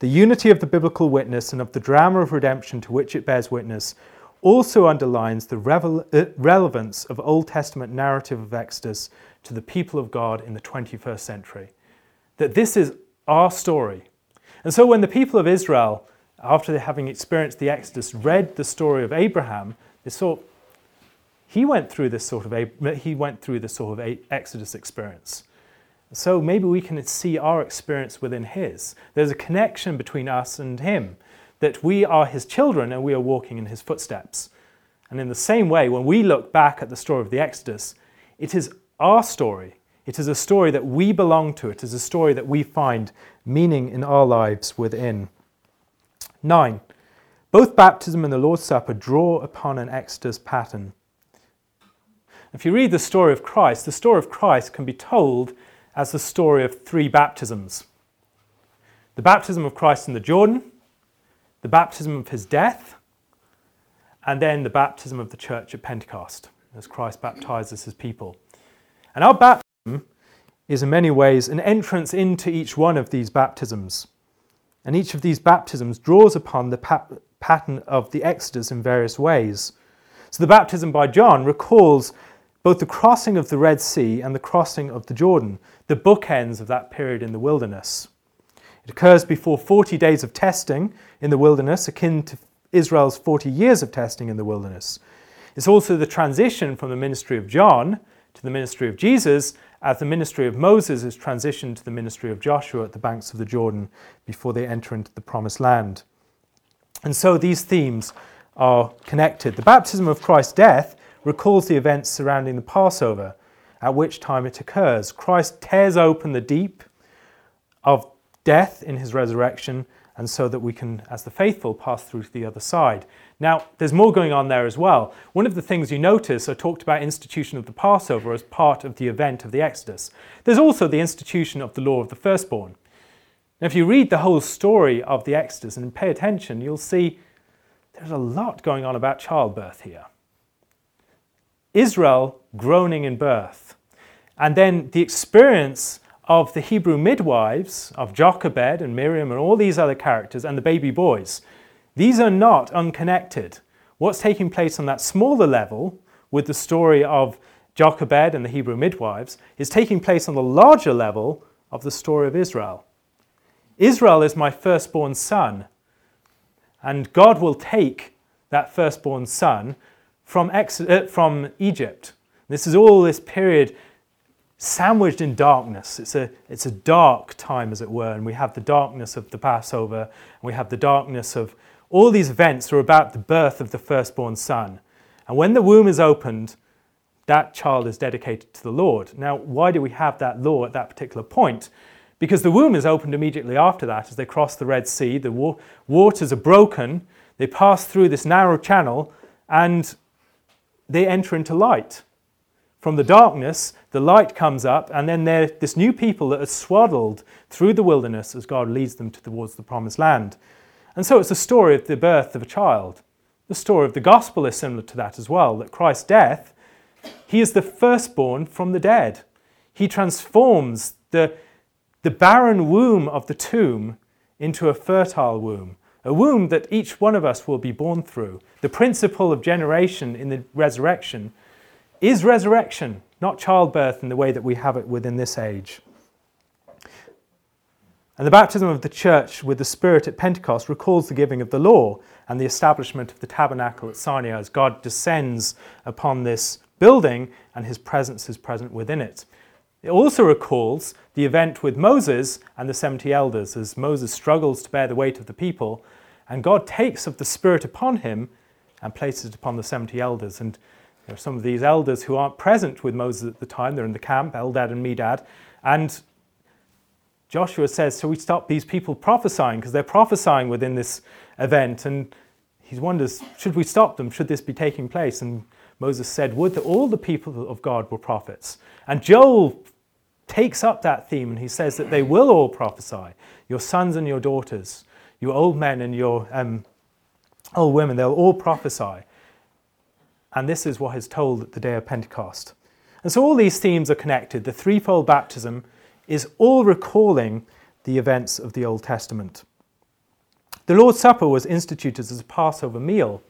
The unity of the biblical witness and of the drama of redemption to which it bears witness also underlines the revel- uh, relevance of Old Testament narrative of Exodus to the people of God in the 21st century. That this is our story. And so when the people of Israel, after having experienced the Exodus, read the story of Abraham, they thought, he went through this sort of he went through this sort of Exodus experience. So maybe we can see our experience within his. There's a connection between us and him, that we are his children and we are walking in his footsteps. And in the same way, when we look back at the story of the Exodus, it is our story. It is a story that we belong to. It is a story that we find meaning in our lives within. Nine, both baptism and the Lord's Supper draw upon an Exodus pattern. If you read the story of Christ, the story of Christ can be told as the story of three baptisms the baptism of Christ in the Jordan, the baptism of his death, and then the baptism of the church at Pentecost, as Christ baptizes his people. And our baptism is in many ways an entrance into each one of these baptisms. And each of these baptisms draws upon the pa- pattern of the Exodus in various ways. So the baptism by John recalls both the crossing of the Red Sea and the crossing of the Jordan, the bookends of that period in the wilderness. It occurs before 40 days of testing in the wilderness, akin to Israel's 40 years of testing in the wilderness. It's also the transition from the ministry of John to the ministry of Jesus, as the ministry of Moses is transitioned to the ministry of Joshua at the banks of the Jordan before they enter into the promised land. And so these themes are connected. The baptism of Christ's death recalls the events surrounding the Passover, at which time it occurs. Christ tears open the deep of death in his resurrection, and so that we can, as the faithful, pass through to the other side. Now, there's more going on there as well. One of the things you notice are talked about institution of the Passover as part of the event of the Exodus. There's also the institution of the law of the firstborn. Now, if you read the whole story of the Exodus and pay attention, you'll see there's a lot going on about childbirth here. Israel groaning in birth. And then the experience of the Hebrew midwives, of Jochebed and Miriam and all these other characters, and the baby boys. These are not unconnected. What's taking place on that smaller level with the story of Jochebed and the Hebrew midwives is taking place on the larger level of the story of Israel. Israel is my firstborn son, and God will take that firstborn son from, ex- uh, from Egypt. This is all this period sandwiched in darkness. It's a, it's a dark time, as it were, and we have the darkness of the Passover, and we have the darkness of all these events are about the birth of the firstborn son. And when the womb is opened, that child is dedicated to the Lord. Now, why do we have that law at that particular point? Because the womb is opened immediately after that as they cross the Red Sea, the wa- waters are broken, They pass through this narrow channel and they enter into light. From the darkness, the light comes up, and then they're this new people that are swaddled through the wilderness as God leads them towards the promised land. And so it's a story of the birth of a child. The story of the gospel is similar to that as well that Christ's death, he is the firstborn from the dead. He transforms the, the barren womb of the tomb into a fertile womb, a womb that each one of us will be born through. The principle of generation in the resurrection is resurrection, not childbirth in the way that we have it within this age. And the baptism of the church with the Spirit at Pentecost recalls the giving of the law and the establishment of the tabernacle at Sinai as God descends upon this building and his presence is present within it. It also recalls the event with Moses and the 70 elders as Moses struggles to bear the weight of the people, and God takes of the Spirit upon him and places it upon the 70 elders. And there are some of these elders who aren't present with Moses at the time, they're in the camp, Eldad and Medad, and Joshua says, Shall we stop these people prophesying? Because they're prophesying within this event. And he wonders, Should we stop them? Should this be taking place? And Moses said, Would that all the people of God were prophets. And Joel takes up that theme and he says that they will all prophesy your sons and your daughters, your old men and your um, old women, they'll all prophesy. And this is what is told at the day of Pentecost. And so all these themes are connected the threefold baptism is all recalling the events of the Old Testament. The Lord's Supper was instituted as a Passover meal.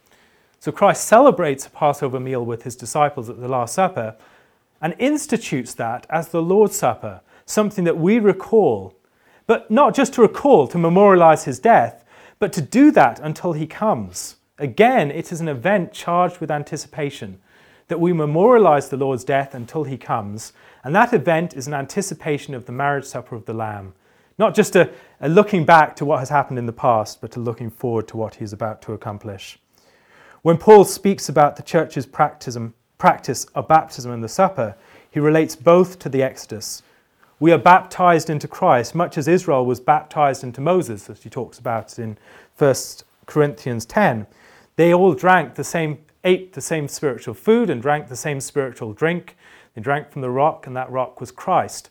So Christ celebrates a Passover meal with his disciples at the Last Supper and institutes that as the Lord's Supper, something that we recall, but not just to recall, to memorialize his death, but to do that until he comes. Again, it is an event charged with anticipation that we memorialize the Lord's death until he comes. And that event is an anticipation of the marriage supper of the Lamb. Not just a, a looking back to what has happened in the past, but a looking forward to what he is about to accomplish. When Paul speaks about the church's practice of baptism and the supper, he relates both to the Exodus. We are baptized into Christ, much as Israel was baptized into Moses, as he talks about in 1 Corinthians 10. They all drank the same ate the same spiritual food and drank the same spiritual drink. They drank from the rock, and that rock was Christ.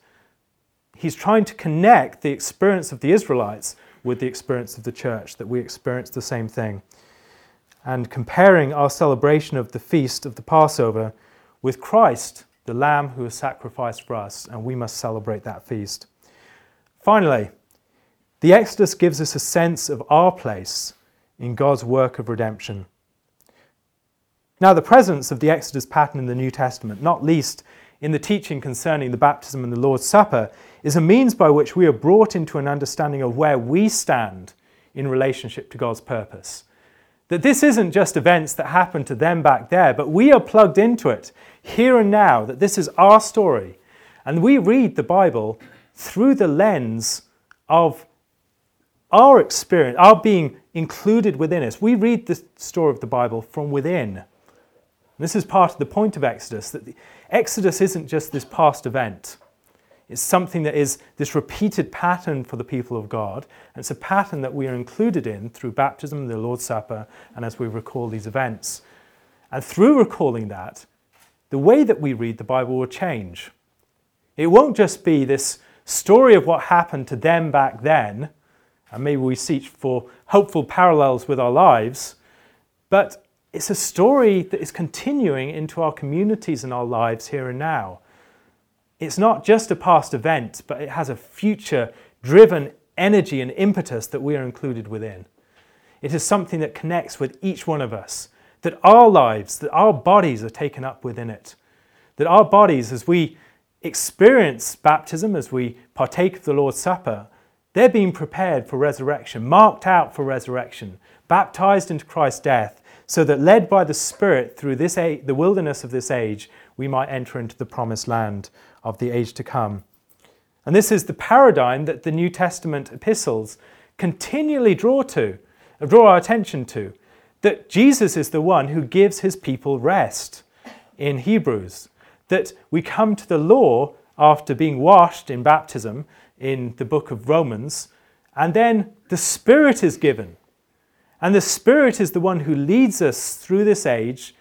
He's trying to connect the experience of the Israelites with the experience of the church, that we experience the same thing. And comparing our celebration of the feast of the Passover with Christ, the Lamb who was sacrificed for us, and we must celebrate that feast. Finally, the Exodus gives us a sense of our place in God's work of redemption. Now, the presence of the Exodus pattern in the New Testament, not least in the teaching concerning the baptism and the Lord's Supper, is a means by which we are brought into an understanding of where we stand in relationship to God's purpose. That this isn't just events that happened to them back there, but we are plugged into it here and now, that this is our story. And we read the Bible through the lens of our experience, our being included within us. We read the story of the Bible from within. This is part of the point of Exodus that Exodus isn't just this past event. It's something that is this repeated pattern for the people of God. And it's a pattern that we are included in through baptism, the Lord's Supper, and as we recall these events. And through recalling that, the way that we read the Bible will change. It won't just be this story of what happened to them back then, and maybe we seek for hopeful parallels with our lives, but it's a story that is continuing into our communities and our lives here and now. It's not just a past event, but it has a future driven energy and impetus that we are included within. It is something that connects with each one of us, that our lives, that our bodies are taken up within it, that our bodies, as we experience baptism, as we partake of the Lord's Supper, they're being prepared for resurrection, marked out for resurrection, baptized into Christ's death, so that led by the Spirit through this age, the wilderness of this age, we might enter into the promised land of the age to come. And this is the paradigm that the New Testament epistles continually draw to, draw our attention to, that Jesus is the one who gives his people rest in Hebrews, that we come to the law after being washed in baptism in the book of Romans, and then the Spirit is given And the Spirit is the one who leads us through this age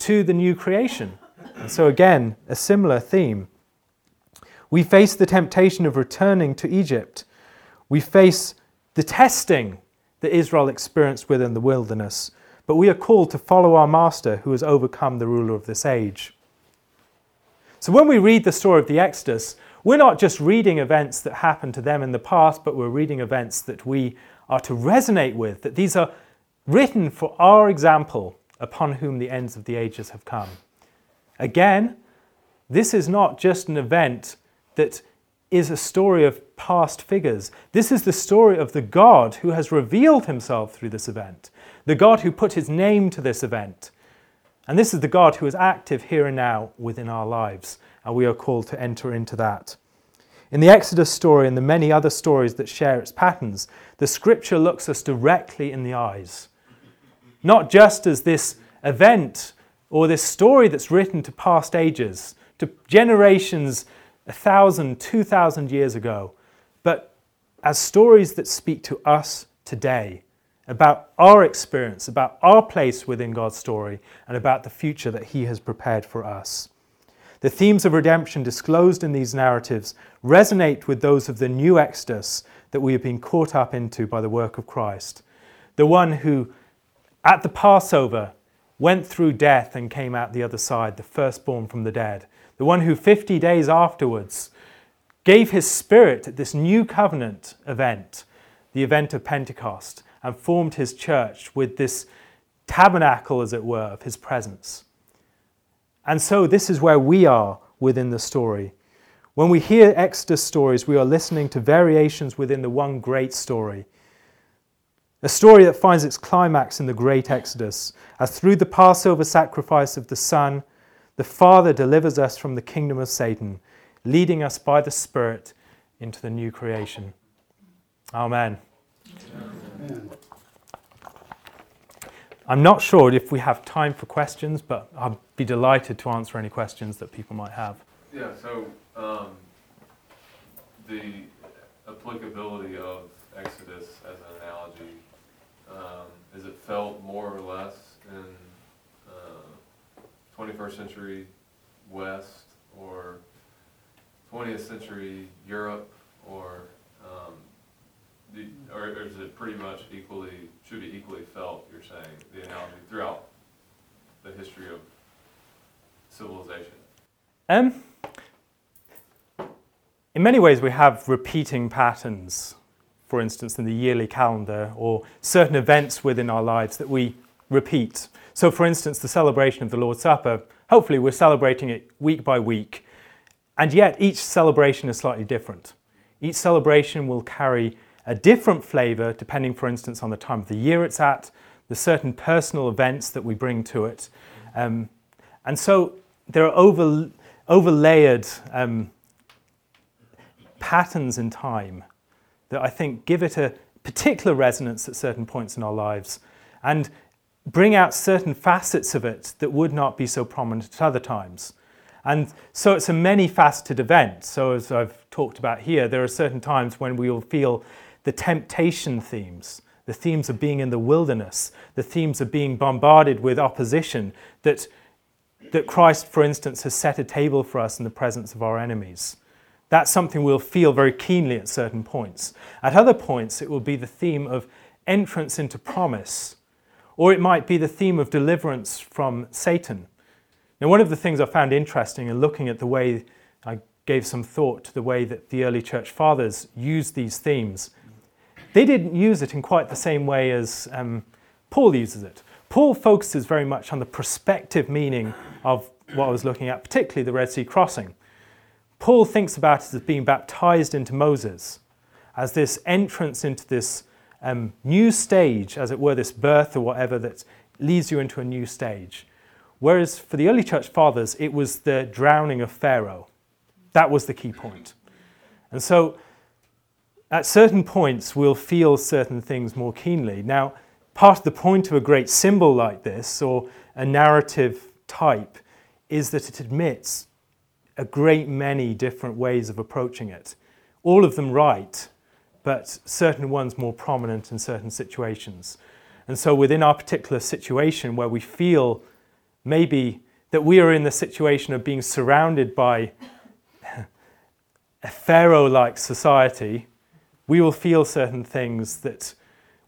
to the new creation. And so, again, a similar theme. We face the temptation of returning to Egypt. We face the testing that Israel experienced within the wilderness. But we are called to follow our Master who has overcome the ruler of this age. So when we read the story of the Exodus, we're not just reading events that happened to them in the past, but we're reading events that we are to resonate with, that these are written for our example upon whom the ends of the ages have come. Again, this is not just an event that is a story of past figures. This is the story of the God who has revealed himself through this event, the God who put his name to this event. And this is the God who is active here and now within our lives, and we are called to enter into that. In the Exodus story and the many other stories that share its patterns, the scripture looks us directly in the eyes. Not just as this event or this story that's written to past ages, to generations a thousand, two thousand years ago, but as stories that speak to us today about our experience, about our place within God's story, and about the future that He has prepared for us. The themes of redemption disclosed in these narratives resonate with those of the new Exodus that we have been caught up into by the work of Christ. The one who, at the Passover, went through death and came out the other side, the firstborn from the dead. The one who 50 days afterwards gave his spirit at this new covenant event, the event of Pentecost, and formed his church with this tabernacle, as it were, of his presence. And so, this is where we are within the story. When we hear Exodus stories, we are listening to variations within the one great story. A story that finds its climax in the great Exodus, as through the Passover sacrifice of the Son, the Father delivers us from the kingdom of Satan, leading us by the Spirit into the new creation. Amen. Amen. I'm not sure if we have time for questions, but I'd be delighted to answer any questions that people might have. Yeah, so um, the applicability of Exodus as an analogy, um, is it felt more or less in uh, 21st century West or 20th century Europe or um, or, or is it pretty much equally, should be equally felt, you're saying, the analogy throughout the history of civilization? Um, in many ways, we have repeating patterns, for instance, in the yearly calendar or certain events within our lives that we repeat. So, for instance, the celebration of the Lord's Supper, hopefully, we're celebrating it week by week, and yet each celebration is slightly different. Each celebration will carry a different flavour depending, for instance, on the time of the year it's at, the certain personal events that we bring to it. Um, and so there are over, overlayered um, patterns in time that I think give it a particular resonance at certain points in our lives and bring out certain facets of it that would not be so prominent at other times. And so it's a many faceted event. So, as I've talked about here, there are certain times when we will feel the temptation themes, the themes of being in the wilderness, the themes of being bombarded with opposition, that, that Christ, for instance, has set a table for us in the presence of our enemies. That's something we'll feel very keenly at certain points. At other points, it will be the theme of entrance into promise, or it might be the theme of deliverance from Satan. Now, one of the things I found interesting in looking at the way I gave some thought to the way that the early church fathers used these themes they didn't use it in quite the same way as um, Paul uses it. Paul focuses very much on the prospective meaning of what I was looking at, particularly the Red Sea crossing. Paul thinks about it as being baptized into Moses, as this entrance into this um, new stage, as it were, this birth or whatever that leads you into a new stage. Whereas for the early church fathers, it was the drowning of Pharaoh. That was the key point. And so at certain points, we'll feel certain things more keenly. Now, part of the point of a great symbol like this, or a narrative type, is that it admits a great many different ways of approaching it. All of them right, but certain ones more prominent in certain situations. And so, within our particular situation where we feel maybe that we are in the situation of being surrounded by a Pharaoh like society, we will feel certain things that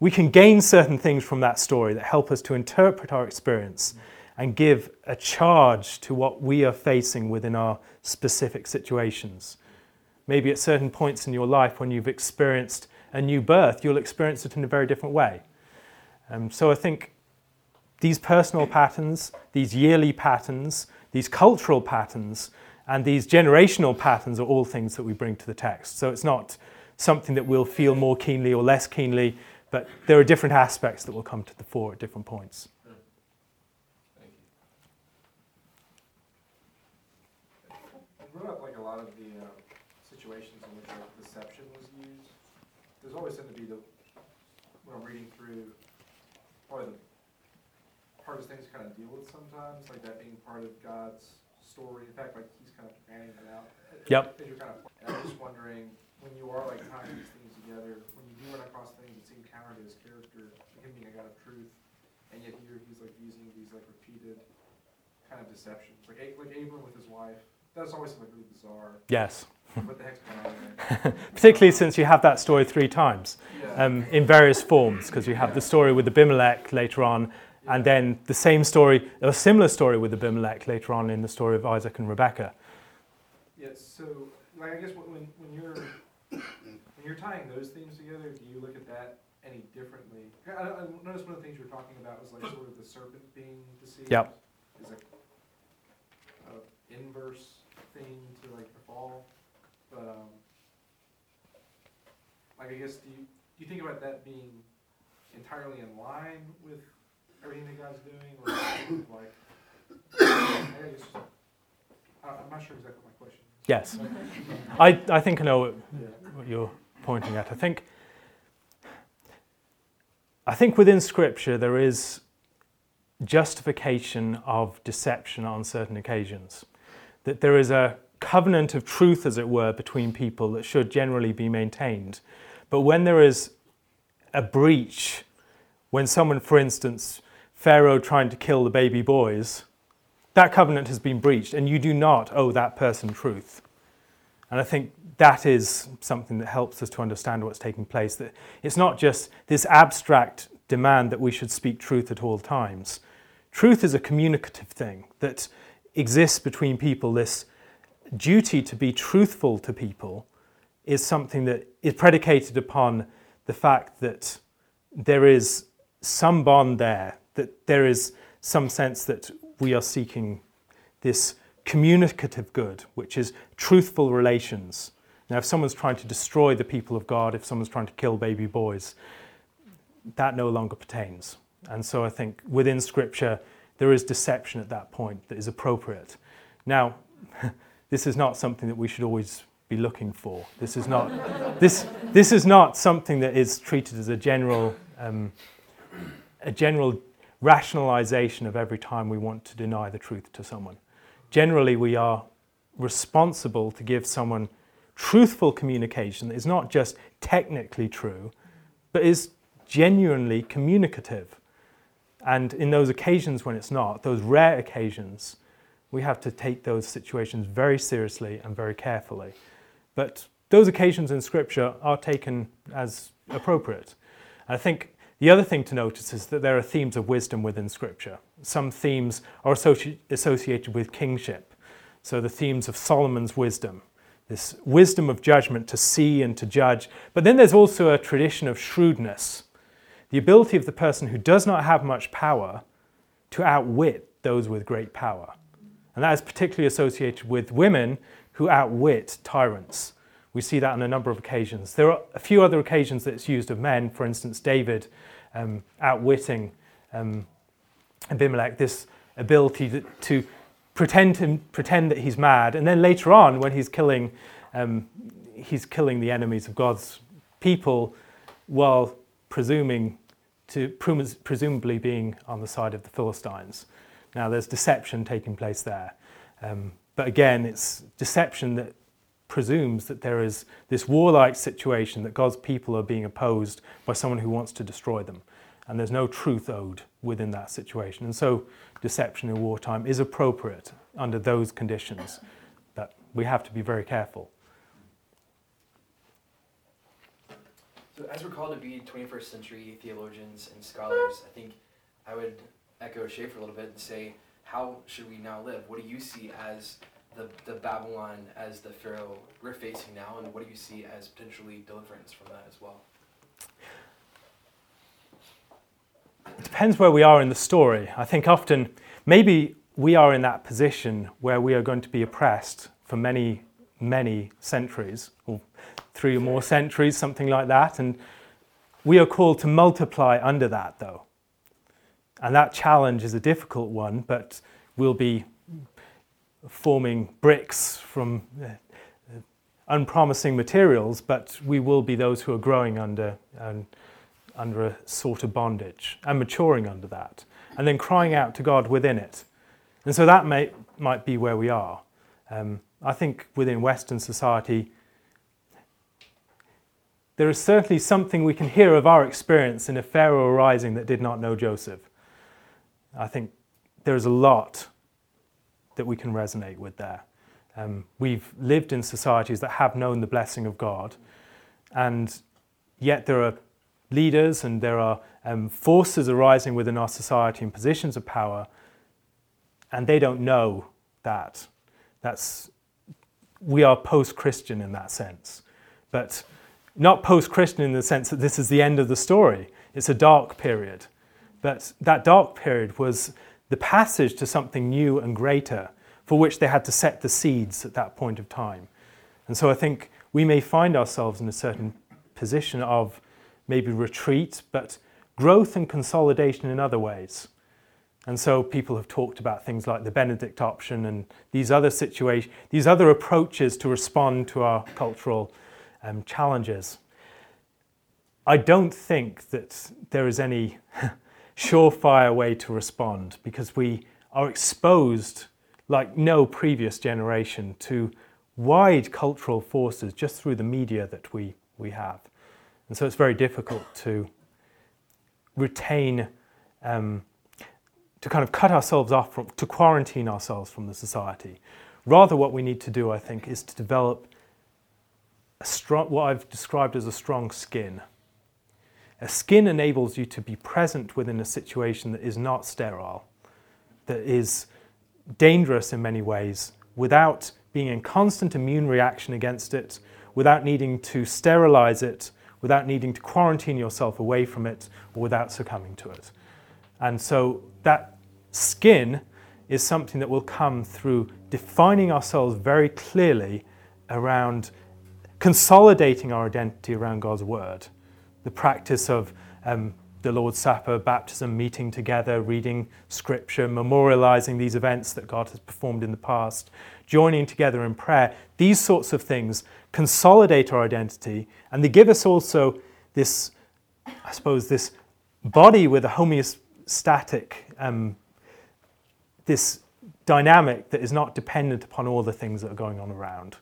we can gain certain things from that story that help us to interpret our experience and give a charge to what we are facing within our specific situations. Maybe at certain points in your life when you've experienced a new birth, you'll experience it in a very different way. Um, so I think these personal patterns, these yearly patterns, these cultural patterns, and these generational patterns are all things that we bring to the text. So it's not something that we'll feel more keenly or less keenly, but there are different aspects that will come to the fore at different points. Thank you. What about like a lot of the uh, situations in which deception was used? There's always seemed to be the, when I'm reading through, probably the hardest things to kind of deal with sometimes, like that being part of God's story. In fact, like he's kind of fanning it out. Yep. As you're kind of, I'm just wondering, when you are like tying these things together, when you do run across things that seem counter to his character, him being a God of truth, and yet here he's like using these like repeated kind of deceptions, like A- like Abram with his wife. That's always something really bizarre. Yes, What the heck's going on there? particularly since you have that story three times Yeah. um, in various forms, because you have the story with Abimelech later on, and then the same story, a similar story with Abimelech later on in the story of Isaac and Rebekah. Yeah, so, like, I guess when, when when you're, when you're tying those themes together, do you look at that any differently? I, I noticed one of the things you were talking about was like sort of the serpent being deceived. Yep. Is like a inverse thing to like the fall, but, um, like, I guess, do you, do you think about that being entirely in line with everything that God's doing, or like, I guess, I, I'm not sure exactly what my question. Yes, I, I think I know what, what you're pointing at. I think, I think within Scripture there is justification of deception on certain occasions. That there is a covenant of truth, as it were, between people that should generally be maintained. But when there is a breach, when someone, for instance, Pharaoh trying to kill the baby boys, that covenant has been breached, and you do not owe that person truth. And I think that is something that helps us to understand what's taking place. That it's not just this abstract demand that we should speak truth at all times. Truth is a communicative thing that exists between people. This duty to be truthful to people is something that is predicated upon the fact that there is some bond there, that there is some sense that we are seeking this communicative good, which is truthful relations. Now, if someone's trying to destroy the people of God, if someone's trying to kill baby boys, that no longer pertains. And so I think within Scripture, there is deception at that point that is appropriate. Now, this is not something that we should always be looking for. This is not, this, this is not something that is treated as a general, um, a general rationalization of every time we want to deny the truth to someone. Generally, we are responsible to give someone truthful communication that is not just technically true, but is genuinely communicative. And in those occasions when it's not, those rare occasions, we have to take those situations very seriously and very carefully. But those occasions in Scripture are taken as appropriate. I think the other thing to notice is that there are themes of wisdom within Scripture. Some themes are associ- associated with kingship. So the themes of Solomon's wisdom, this wisdom of judgment to see and to judge. But then there's also a tradition of shrewdness, the ability of the person who does not have much power to outwit those with great power. And that is particularly associated with women who outwit tyrants. We see that on a number of occasions. There are a few other occasions that it's used of men, for instance, David um, outwitting um, Abimelech, this ability to, to pretend, to pretend that he's mad, and then later on, when he's killing, um, he's killing the enemies of God's people, while presuming to presumably being on the side of the Philistines. Now, there's deception taking place there, um, but again, it's deception that presumes that there is this warlike situation that God's people are being opposed by someone who wants to destroy them. and there's no truth owed within that situation. And so, deception in wartime is appropriate under those conditions. That we have to be very careful. So, as we're called to be 21st century theologians and scholars, I think I would echo Schaeffer a little bit and say, how should we now live? What do you see as the, the Babylon, as the Pharaoh we're facing now, and what do you see as potentially deliverance from that as well? It depends where we are in the story. I think often, maybe we are in that position where we are going to be oppressed for many, many centuries, or three or more centuries, something like that. And we are called to multiply under that, though. And that challenge is a difficult one, but we'll be forming bricks from uh, unpromising materials, but we will be those who are growing under, um, under a sort of bondage and maturing under that, and then crying out to God within it. And so that may, might be where we are. Um, I think within Western society, there is certainly something we can hear of our experience in a Pharaoh arising that did not know Joseph. I think there is a lot that we can resonate with there. Um, we've lived in societies that have known the blessing of God, and yet there are leaders and there are um, forces arising within our society in positions of power, and they don't know that. That's we are post-Christian in that sense, but not post-Christian in the sense that this is the end of the story. It's a dark period, but that dark period was the passage to something new and greater for which they had to set the seeds at that point of time. And so I think we may find ourselves in a certain position of maybe retreat, but growth and consolidation in other ways. And so people have talked about things like the Benedict option and these other situations, these other approaches to respond to our cultural um, challenges. I don't think that there is any surefire way to respond because we are exposed like no previous generation to wide cultural forces just through the media that we, we have. And so it's very difficult to retain, um, to kind of cut ourselves off, from, to quarantine ourselves from the society. Rather, what we need to do, I think, is to develop a strong, what I've described as a strong skin a skin enables you to be present within a situation that is not sterile, that is dangerous in many ways, without being in constant immune reaction against it, without needing to sterilize it, without needing to quarantine yourself away from it, or without succumbing to it. And so that skin is something that will come through defining ourselves very clearly around consolidating our identity around God's Word the practice of um, the Lord's Supper, baptism, meeting together, reading scripture, memorializing these events that God has performed in the past, joining together in prayer, these sorts of things consolidate our identity and they give us also this, I suppose, this body with a homeostatic, um, this dynamic that is not dependent upon all the things that are going on around.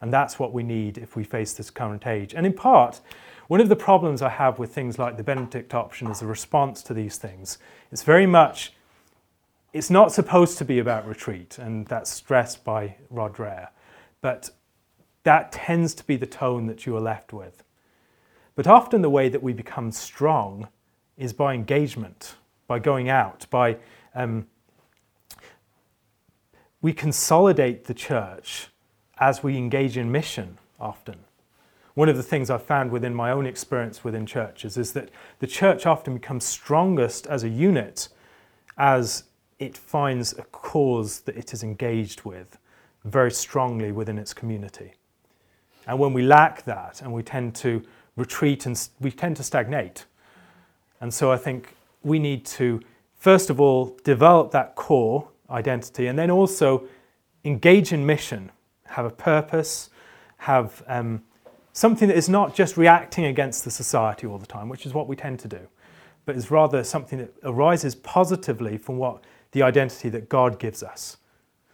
And that's what we need if we face this current age. And in part, one of the problems I have with things like the Benedict option as a response to these things, it's very much, it's not supposed to be about retreat, and that's stressed by Rod Dreher, but that tends to be the tone that you are left with. But often the way that we become strong is by engagement, by going out, by um, we consolidate the church as we engage in mission often one of the things I've found within my own experience within churches is that the church often becomes strongest as a unit as it finds a cause that it is engaged with very strongly within its community. And when we lack that and we tend to retreat and we tend to stagnate. And so I think we need to, first of all, develop that core identity and then also engage in mission, have a purpose, have um, something that is not just reacting against the society all the time, which is what we tend to do, but is rather something that arises positively from what the identity that God gives us.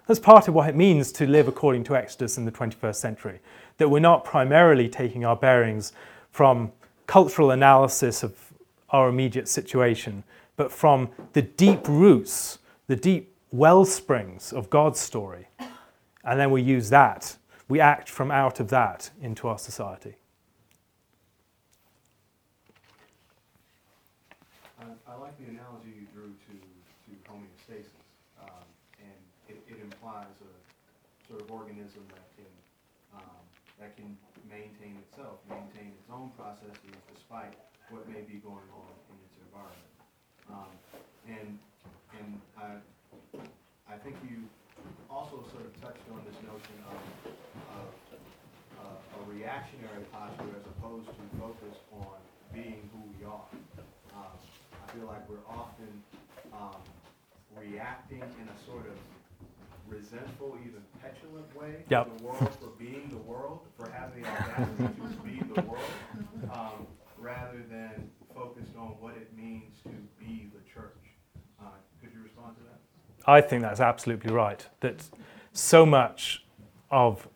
That's part of what it means to live according to Exodus in the 21st century, that we're not primarily taking our bearings from cultural analysis of our immediate situation, but from the deep roots, the deep well springs of God's story. And then we use that, we act from out of that into our society. I, I like the analogy you drew to, to homeostasis, um, and it, it implies a sort of organism that can, um, that can maintain itself, maintain its own processes despite what may be going on in its environment. Um, and, and I, I think you also sort of touched on this notion of, reactionary posture as opposed to focus on being who we are. Um, I feel like we're often um, reacting in a sort of resentful, even petulant way Yep. to the world for being the world, for having the audacity to be the world, um, rather than focused on what it means to be the church. Uh, could you respond to that? I think that's absolutely right. That so much of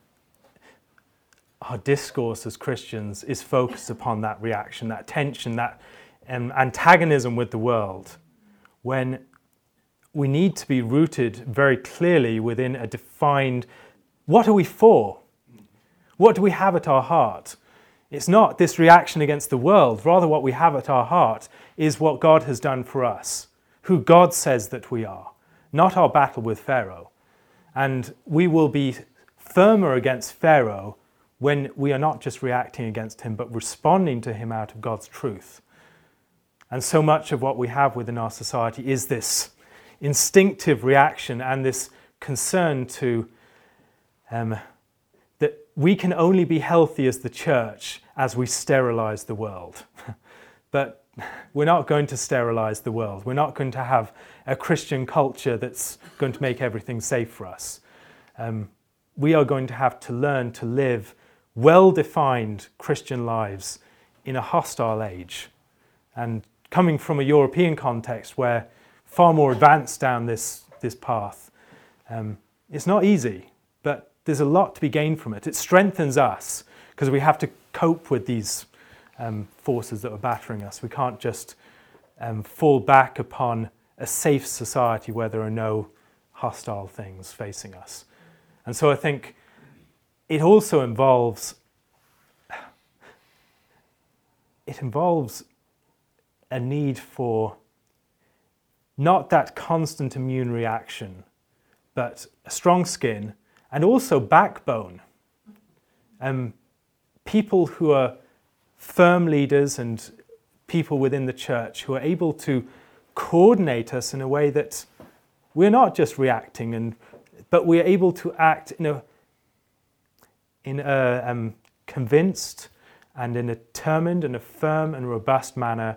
our discourse as Christians is focused upon that reaction, that tension, that um, antagonism with the world, when we need to be rooted very clearly within a defined what are we for? What do we have at our heart? It's not this reaction against the world, rather, what we have at our heart is what God has done for us, who God says that we are, not our battle with Pharaoh. And we will be firmer against Pharaoh when we are not just reacting against him, but responding to him out of God's truth. And so much of what we have within our society is this instinctive reaction and this concern to um, that we can only be healthy as the church as we sterilize the world. but we're not going to sterilize the world. We're not going to have a Christian culture that's going to make everything safe for us. Um, we are going to have to learn to live well defined Christian lives in a hostile age. And coming from a European context where far more advanced down this, this path, um, it's not easy, but there's a lot to be gained from it. It strengthens us because we have to cope with these um, forces that are battering us. We can't just um, fall back upon a safe society where there are no hostile things facing us. And so I think it also involves it involves a need for not that constant immune reaction, but a strong skin and also backbone. Um, people who are firm leaders and people within the church who are able to coordinate us in a way that we're not just reacting, and, but we're able to act in a, in a um, convinced and in a determined and a firm and robust manner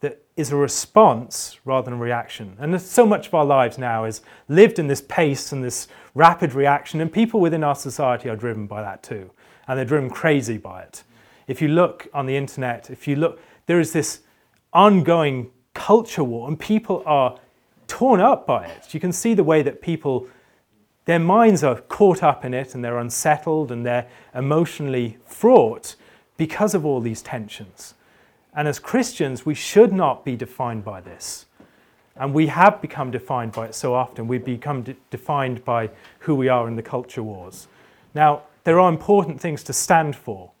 that is a response rather than a reaction. And so much of our lives now is lived in this pace and this rapid reaction, and people within our society are driven by that too. And they're driven crazy by it. If you look on the internet, if you look, there is this ongoing culture war, and people are torn up by it. You can see the way that people, their minds are caught up in it, and they're unsettled and they're emotionally fraught because of all these tensions. And as Christians, we should not be defined by this. And we have become defined by it so often. We've become de- defined by who we are in the culture wars. Now, there are important things to stand for,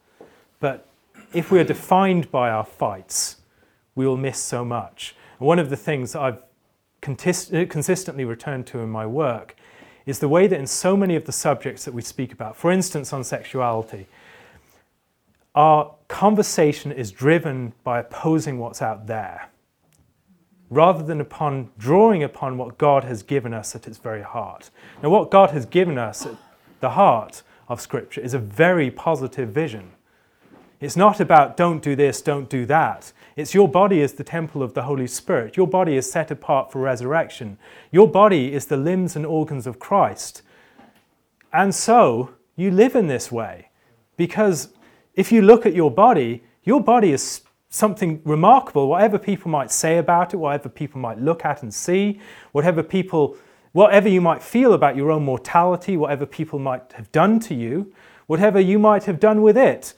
but if we are defined by our fights, we will miss so much. And one of the things I've consistently returned to in my work is the way that in so many of the subjects that we speak about, for instance, on sexuality, our conversation is driven by opposing what's out there rather than upon drawing upon what God has given us at its very heart. Now, what God has given us at the heart of Scripture is a very positive vision. It's not about don't do this, don't do that. It's your body is the temple of the Holy Spirit. Your body is set apart for resurrection. Your body is the limbs and organs of Christ. And so you live in this way because if you look at your body, your body is something remarkable. Whatever people might say about it, whatever people might look at and see, whatever people, whatever you might feel about your own mortality, whatever people might have done to you, whatever you might have done with it,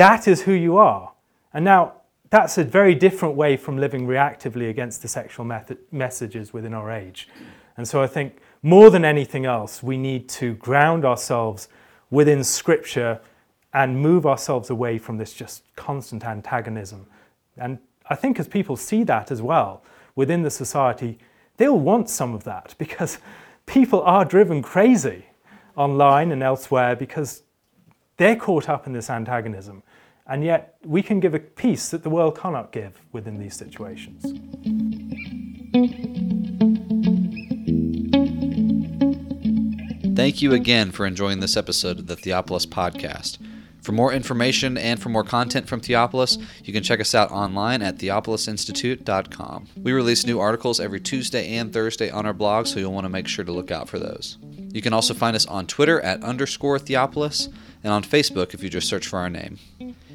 that is who you are. And now that's a very different way from living reactively against the sexual method, messages within our age. And so I think more than anything else, we need to ground ourselves within Scripture and move ourselves away from this just constant antagonism. And I think as people see that as well within the society, they'll want some of that because people are driven crazy online and elsewhere because they're caught up in this antagonism. And yet, we can give a peace that the world cannot give within these situations. Thank you again for enjoying this episode of the Theopolis Podcast. For more information and for more content from Theopolis, you can check us out online at theopolisinstitute.com. We release new articles every Tuesday and Thursday on our blog, so you'll want to make sure to look out for those. You can also find us on Twitter at underscore Theopolis and on Facebook if you just search for our name.